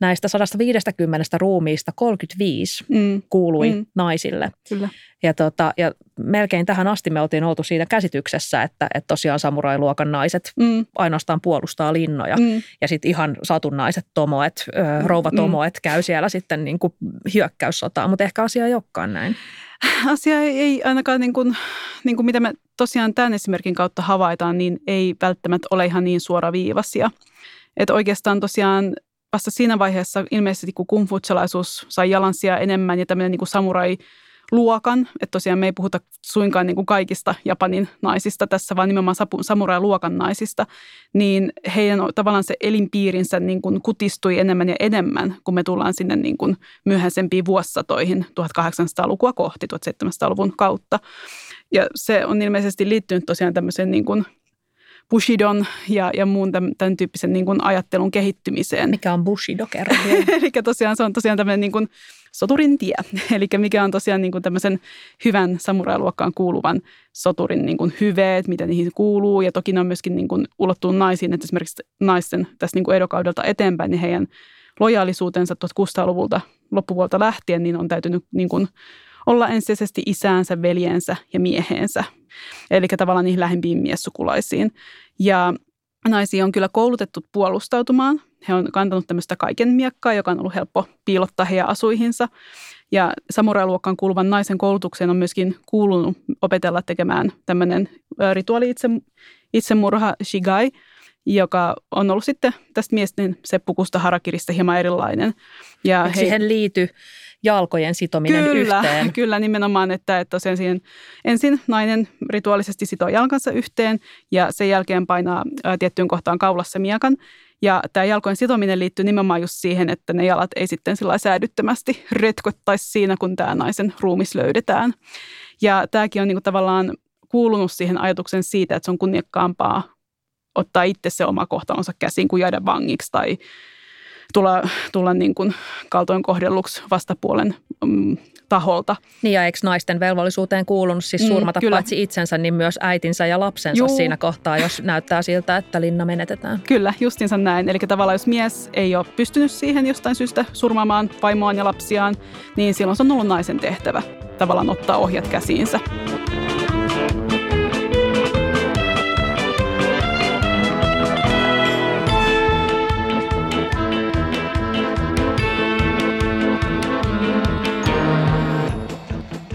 Näistä 150 ruumiista 35 mm. kuului mm. naisille. Kyllä. Ja, tota, ja melkein tähän asti me oltiin oltu siinä käsityksessä, että, että tosiaan samurailuokan naiset mm. ainoastaan puolustaa linnoja. Mm. Ja sitten ihan satunnaiset tomoet, mm. rouvatomoet mm. käy siellä sitten niin kuin hyökkäyssotaa. Mutta ehkä asia ei olekaan näin. Asia ei, ei ainakaan, niin kuin, niin kuin mitä me tosiaan tämän esimerkin kautta havaitaan, niin ei välttämättä ole ihan niin suoraviivaisia. Että oikeastaan tosiaan vasta siinä vaiheessa ilmeisesti, kun kungfutsalaisuus sai jalansia enemmän ja tämmöinen niin samurai luokan, että tosiaan me ei puhuta suinkaan niin kuin kaikista Japanin naisista tässä, vaan nimenomaan samurai-luokan naisista, niin heidän tavallaan se elinpiirinsä niin kuin kutistui enemmän ja enemmän, kun me tullaan sinne niin kuin myöhäisempiin vuosisatoihin 1800-lukua kohti 1700-luvun kautta. Ja se on ilmeisesti liittynyt tosiaan tämmöiseen niin kuin Bushidon ja, ja muun tämän, tämän tyyppisen niin kuin ajattelun kehittymiseen. Mikä on Bushido, kerran [LAUGHS] Eli tosiaan se on tosiaan tämmöinen niin kuin soturin tie. [LAUGHS] Eli mikä on tosiaan niin kuin tämmöisen hyvän samurailuokkaan kuuluvan soturin niin kuin hyveet, mitä niihin kuuluu. Ja toki ne on myöskin niin kuin ulottuu naisiin, että esimerkiksi naisten tässä niin kuin edokaudelta eteenpäin, niin heidän lojaalisuutensa 1600-luvulta loppuvuolta lähtien, niin on täytynyt niin kuin olla ensisijaisesti isäänsä, veljensä ja mieheensä. Eli tavallaan niihin lähimpiin miessukulaisiin. Ja naisia on kyllä koulutettu puolustautumaan. He on kantanut tämmöistä kaiken miekkaa, joka on ollut helppo piilottaa heidän asuihinsa. Ja samurailuokkaan kuuluvan naisen koulutukseen on myöskin kuulunut opetella tekemään tämmöinen rituaali itse, itsemurha shigai, joka on ollut sitten tästä miesten seppukusta harakirista hieman erilainen. Ja he... siihen liity jalkojen sitominen kyllä, yhteen. [LAUGHS] Kyllä, nimenomaan, että, että tosiaan siihen ensin nainen rituaalisesti sitoo jalkansa yhteen ja sen jälkeen painaa ää, tiettyyn kohtaan kaulassa miekan. Ja tämä jalkojen sitominen liittyy nimenomaan just siihen, että ne jalat ei sitten sillä säädyttömästi rötkottaisi siinä, kun tämä naisen ruumis löydetään. Ja tämäkin on niinku tavallaan kuulunut siihen ajatuksen siitä, että se on kunniakkaampaa ottaa itse se oma kohtalonsa käsiin kuin jäädä vangiksi tai tulla, tulla niin kuin kaltoin kohdelluksi vastapuolen mm, taholta. Niin ja eikö naisten velvollisuuteen kuulunut siis mm, surmata mm, paitsi itsensä, niin myös äitinsä ja lapsensa Juu. siinä kohtaa, jos näyttää siltä, että linna menetetään. Kyllä, justinsa näin. Eli tavallaan jos mies ei ole pystynyt siihen jostain syystä surmaamaan vaimoaan ja lapsiaan, niin silloin se on ollut naisen tehtävä tavallaan ottaa ohjat käsiinsä.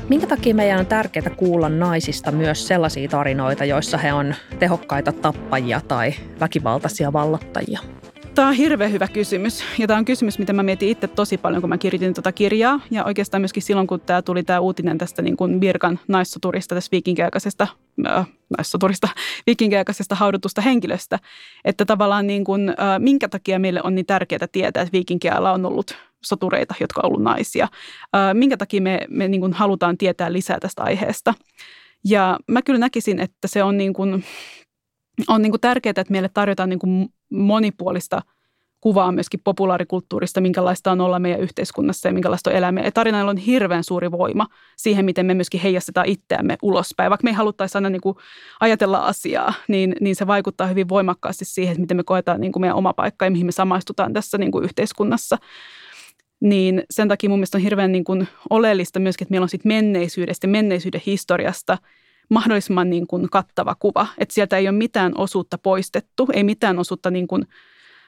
Minkä takia meidän on tärkeää kuulla naisista myös sellaisia tarinoita, joissa he on tehokkaita tappajia tai väkivaltaisia vallottajia? Tämä on hirveän hyvä kysymys. Ja tämä on kysymys, mitä mä mietin itse tosi paljon, kun mä kirjoitin tuota kirjaa. Ja oikeastaan myöskin silloin, kun tämä tuli tämä uutinen tästä niin kuin Birkan naissoturista, tästä viikinkiaikaisesta, äh, naissoturista, [LAUGHS] viikinkiaikaisesta haudutusta henkilöstä. Että tavallaan niin kuin, äh, minkä takia meille on niin tärkeää tietää, että viikinkiajalla on ollut sotureita, jotka on ollut naisia. Minkä takia me, me niin kuin halutaan tietää lisää tästä aiheesta. Ja mä kyllä näkisin, että se on niin kuin, on niin kuin tärkeää, että meille tarjotaan niin kuin monipuolista kuvaa myöskin populaarikulttuurista, minkälaista on olla meidän yhteiskunnassa ja minkälaista on elämä. Ja tarinalla on hirveän suuri voima siihen, miten me myöskin heijastetaan itseämme ulospäin. Vaikka me ei haluttaisi aina niin kuin ajatella asiaa, niin, niin se vaikuttaa hyvin voimakkaasti siihen, miten me koetaan niin kuin meidän oma paikka ja mihin me samaistutaan tässä niin kuin yhteiskunnassa. Niin sen takia mun mielestä on hirveän niin kuin oleellista myöskin, että meillä on sit menneisyydestä, menneisyyden historiasta – mahdollisimman niin kuin kattava kuva. Että sieltä ei ole mitään osuutta poistettu, ei mitään osuutta niin kuin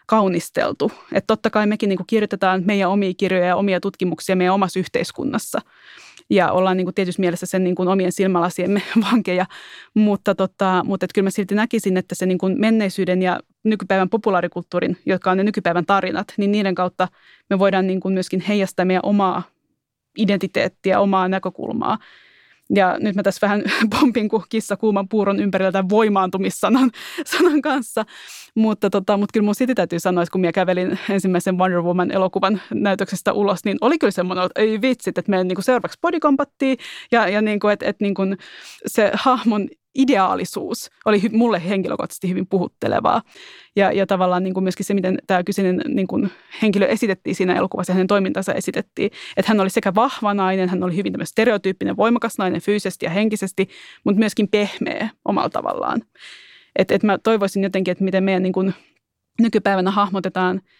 kaunisteltu. Että totta kai mekin niin kuin kirjoitetaan meidän omia kirjoja ja omia tutkimuksia meidän omassa yhteiskunnassa. Ja ollaan niin kuin tietysti mielessä sen niin kuin omien silmälasiemme [LAUGHS] vankeja. Mutta, tota, mutta että kyllä mä silti näkisin, että se niin kuin menneisyyden ja nykypäivän populaarikulttuurin, jotka on ne nykypäivän tarinat, niin niiden kautta me voidaan niin kuin myöskin heijastaa meidän omaa identiteettiä, omaa näkökulmaa ja nyt mä tässä vähän [LAUGHS] pompin kuin kissa kuuman puuron ympärillä tämän voimaantumissanan [LAUGHS] sanan kanssa. Mutta, tota, mutta kyllä mun sitten täytyy sanoa, että kun mä kävelin ensimmäisen Wonder Woman-elokuvan näytöksestä ulos, niin oli kyllä semmoinen, että ei vitsit, että menen niin seuraavaksi bodykompattiin ja, ja niin kuin, että, että niin kuin se hahmon ideaalisuus oli mulle henkilökohtaisesti hyvin puhuttelevaa. Ja, ja tavallaan niin kuin myöskin se, miten tämä kyseinen niin kuin henkilö esitettiin siinä elokuvassa ja hänen toimintansa esitettiin. Että hän oli sekä vahva nainen, hän oli hyvin stereotyyppinen, voimakas nainen fyysisesti ja henkisesti, mutta myöskin pehmeä omalla tavallaan. Että et mä toivoisin jotenkin, että miten meidän niin kuin nykypäivänä hahmotetaan –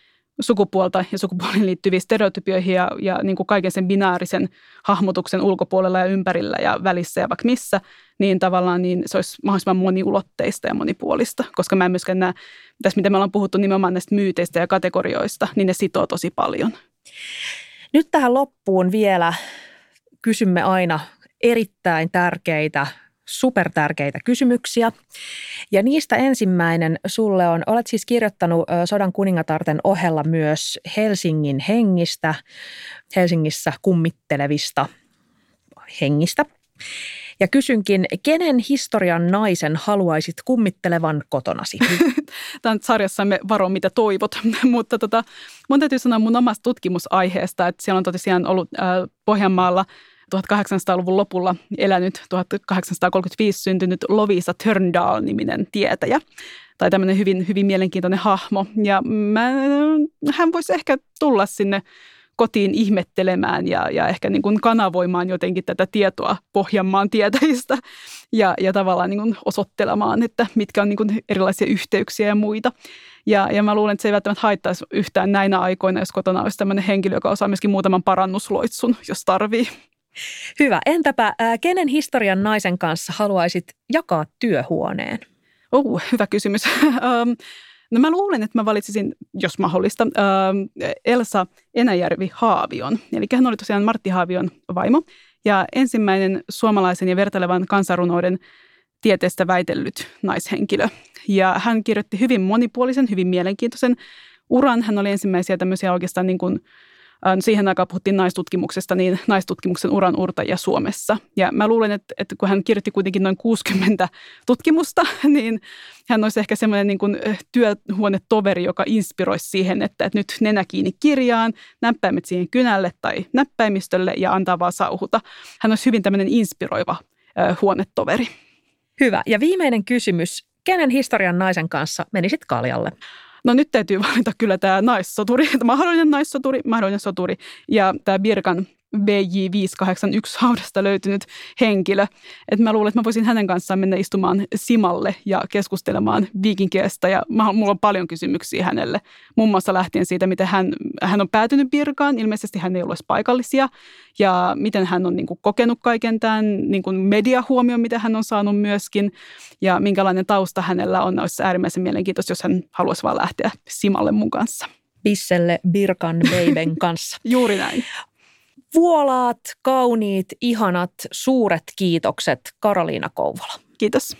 sukupuolta ja sukupuoliin liittyviin stereotypioihin ja, ja niin kuin kaiken sen binaarisen hahmotuksen ulkopuolella ja ympärillä ja välissä ja vaikka missä, niin tavallaan niin se olisi mahdollisimman moniulotteista ja monipuolista, koska mä en myöskään näe, tässä mitä me ollaan puhuttu nimenomaan näistä myyteistä ja kategorioista, niin ne sitoo tosi paljon. Nyt tähän loppuun vielä kysymme aina erittäin tärkeitä supertärkeitä kysymyksiä. Ja niistä ensimmäinen sulle on, olet siis kirjoittanut Sodan kuningatarten ohella myös Helsingin hengistä, Helsingissä kummittelevista hengistä. Ja kysynkin, kenen historian naisen haluaisit kummittelevan kotonasi? [LAUGHS] Tämän sarjassamme varo, mitä toivot, [LAUGHS] mutta tota, mun täytyy sanoa mun omasta tutkimusaiheesta, että siellä on tosiaan ollut äh, Pohjanmaalla – 1800-luvun lopulla elänyt 1835 syntynyt Lovisa Turndal-niminen tietäjä tai tämmöinen hyvin, hyvin mielenkiintoinen hahmo. Ja mä, hän voisi ehkä tulla sinne kotiin ihmettelemään ja, ja ehkä niin kuin kanavoimaan jotenkin tätä tietoa Pohjanmaan tietäjistä ja, ja tavallaan niin kuin osoittelemaan, että mitkä on niin kuin erilaisia yhteyksiä ja muita. Ja, ja mä luulen, että se ei välttämättä haittaisi yhtään näinä aikoina, jos kotona olisi tämmöinen henkilö, joka osaa myöskin muutaman parannusloitsun, jos tarvii. Hyvä. Entäpä äh, kenen historian naisen kanssa haluaisit jakaa työhuoneen? Oh, hyvä kysymys. [LAUGHS] no mä luulen, että mä valitsisin, jos mahdollista, Elsa Enäjärvi Haavion. Eli hän oli tosiaan Martti Haavion vaimo ja ensimmäinen suomalaisen ja vertailevan kansarunoiden tieteestä väitellyt naishenkilö. Ja hän kirjoitti hyvin monipuolisen, hyvin mielenkiintoisen uran. Hän oli ensimmäisiä tämmöisiä oikeastaan niin kuin siihen aikaan puhuttiin naistutkimuksesta, niin naistutkimuksen uran urtajia Suomessa. Ja mä luulen, että, että kun hän kirjoitti kuitenkin noin 60 tutkimusta, [LAUGHS] niin hän olisi ehkä semmoinen niin kuin työhuonetoveri, joka inspiroisi siihen, että, että nyt nenä kiinni kirjaan, näppäimet siihen kynälle tai näppäimistölle ja antaa vaan sauhuta. Hän olisi hyvin tämmöinen inspiroiva huonetoveri. Hyvä. Ja viimeinen kysymys. Kenen historian naisen kanssa menisit kaljalle? No nyt täytyy valita kyllä tämä naissoturi, [LAUGHS] mahdollinen naissoturi, mahdollinen soturi. Ja tämä Birkan BJ581 haudasta löytynyt henkilö. Et mä luulen, että mä voisin hänen kanssaan mennä istumaan Simalle ja keskustelemaan viikinkiestä. Ja mä, mulla on paljon kysymyksiä hänelle. Muun muassa lähtien siitä, miten hän, hän on päätynyt Birkaan. Ilmeisesti hän ei ollut edes paikallisia. Ja miten hän on niin kuin, kokenut kaiken tämän niin kuin mediahuomion, mitä hän on saanut myöskin. Ja minkälainen tausta hänellä on. Olisi äärimmäisen mielenkiintoista, jos hän haluaisi vaan lähteä Simalle mun kanssa. Bisselle Birkan Beiben kanssa. [LAUGHS] Juuri näin. Vuolaat, kauniit, ihanat, suuret kiitokset Karoliina Kouvola. Kiitos.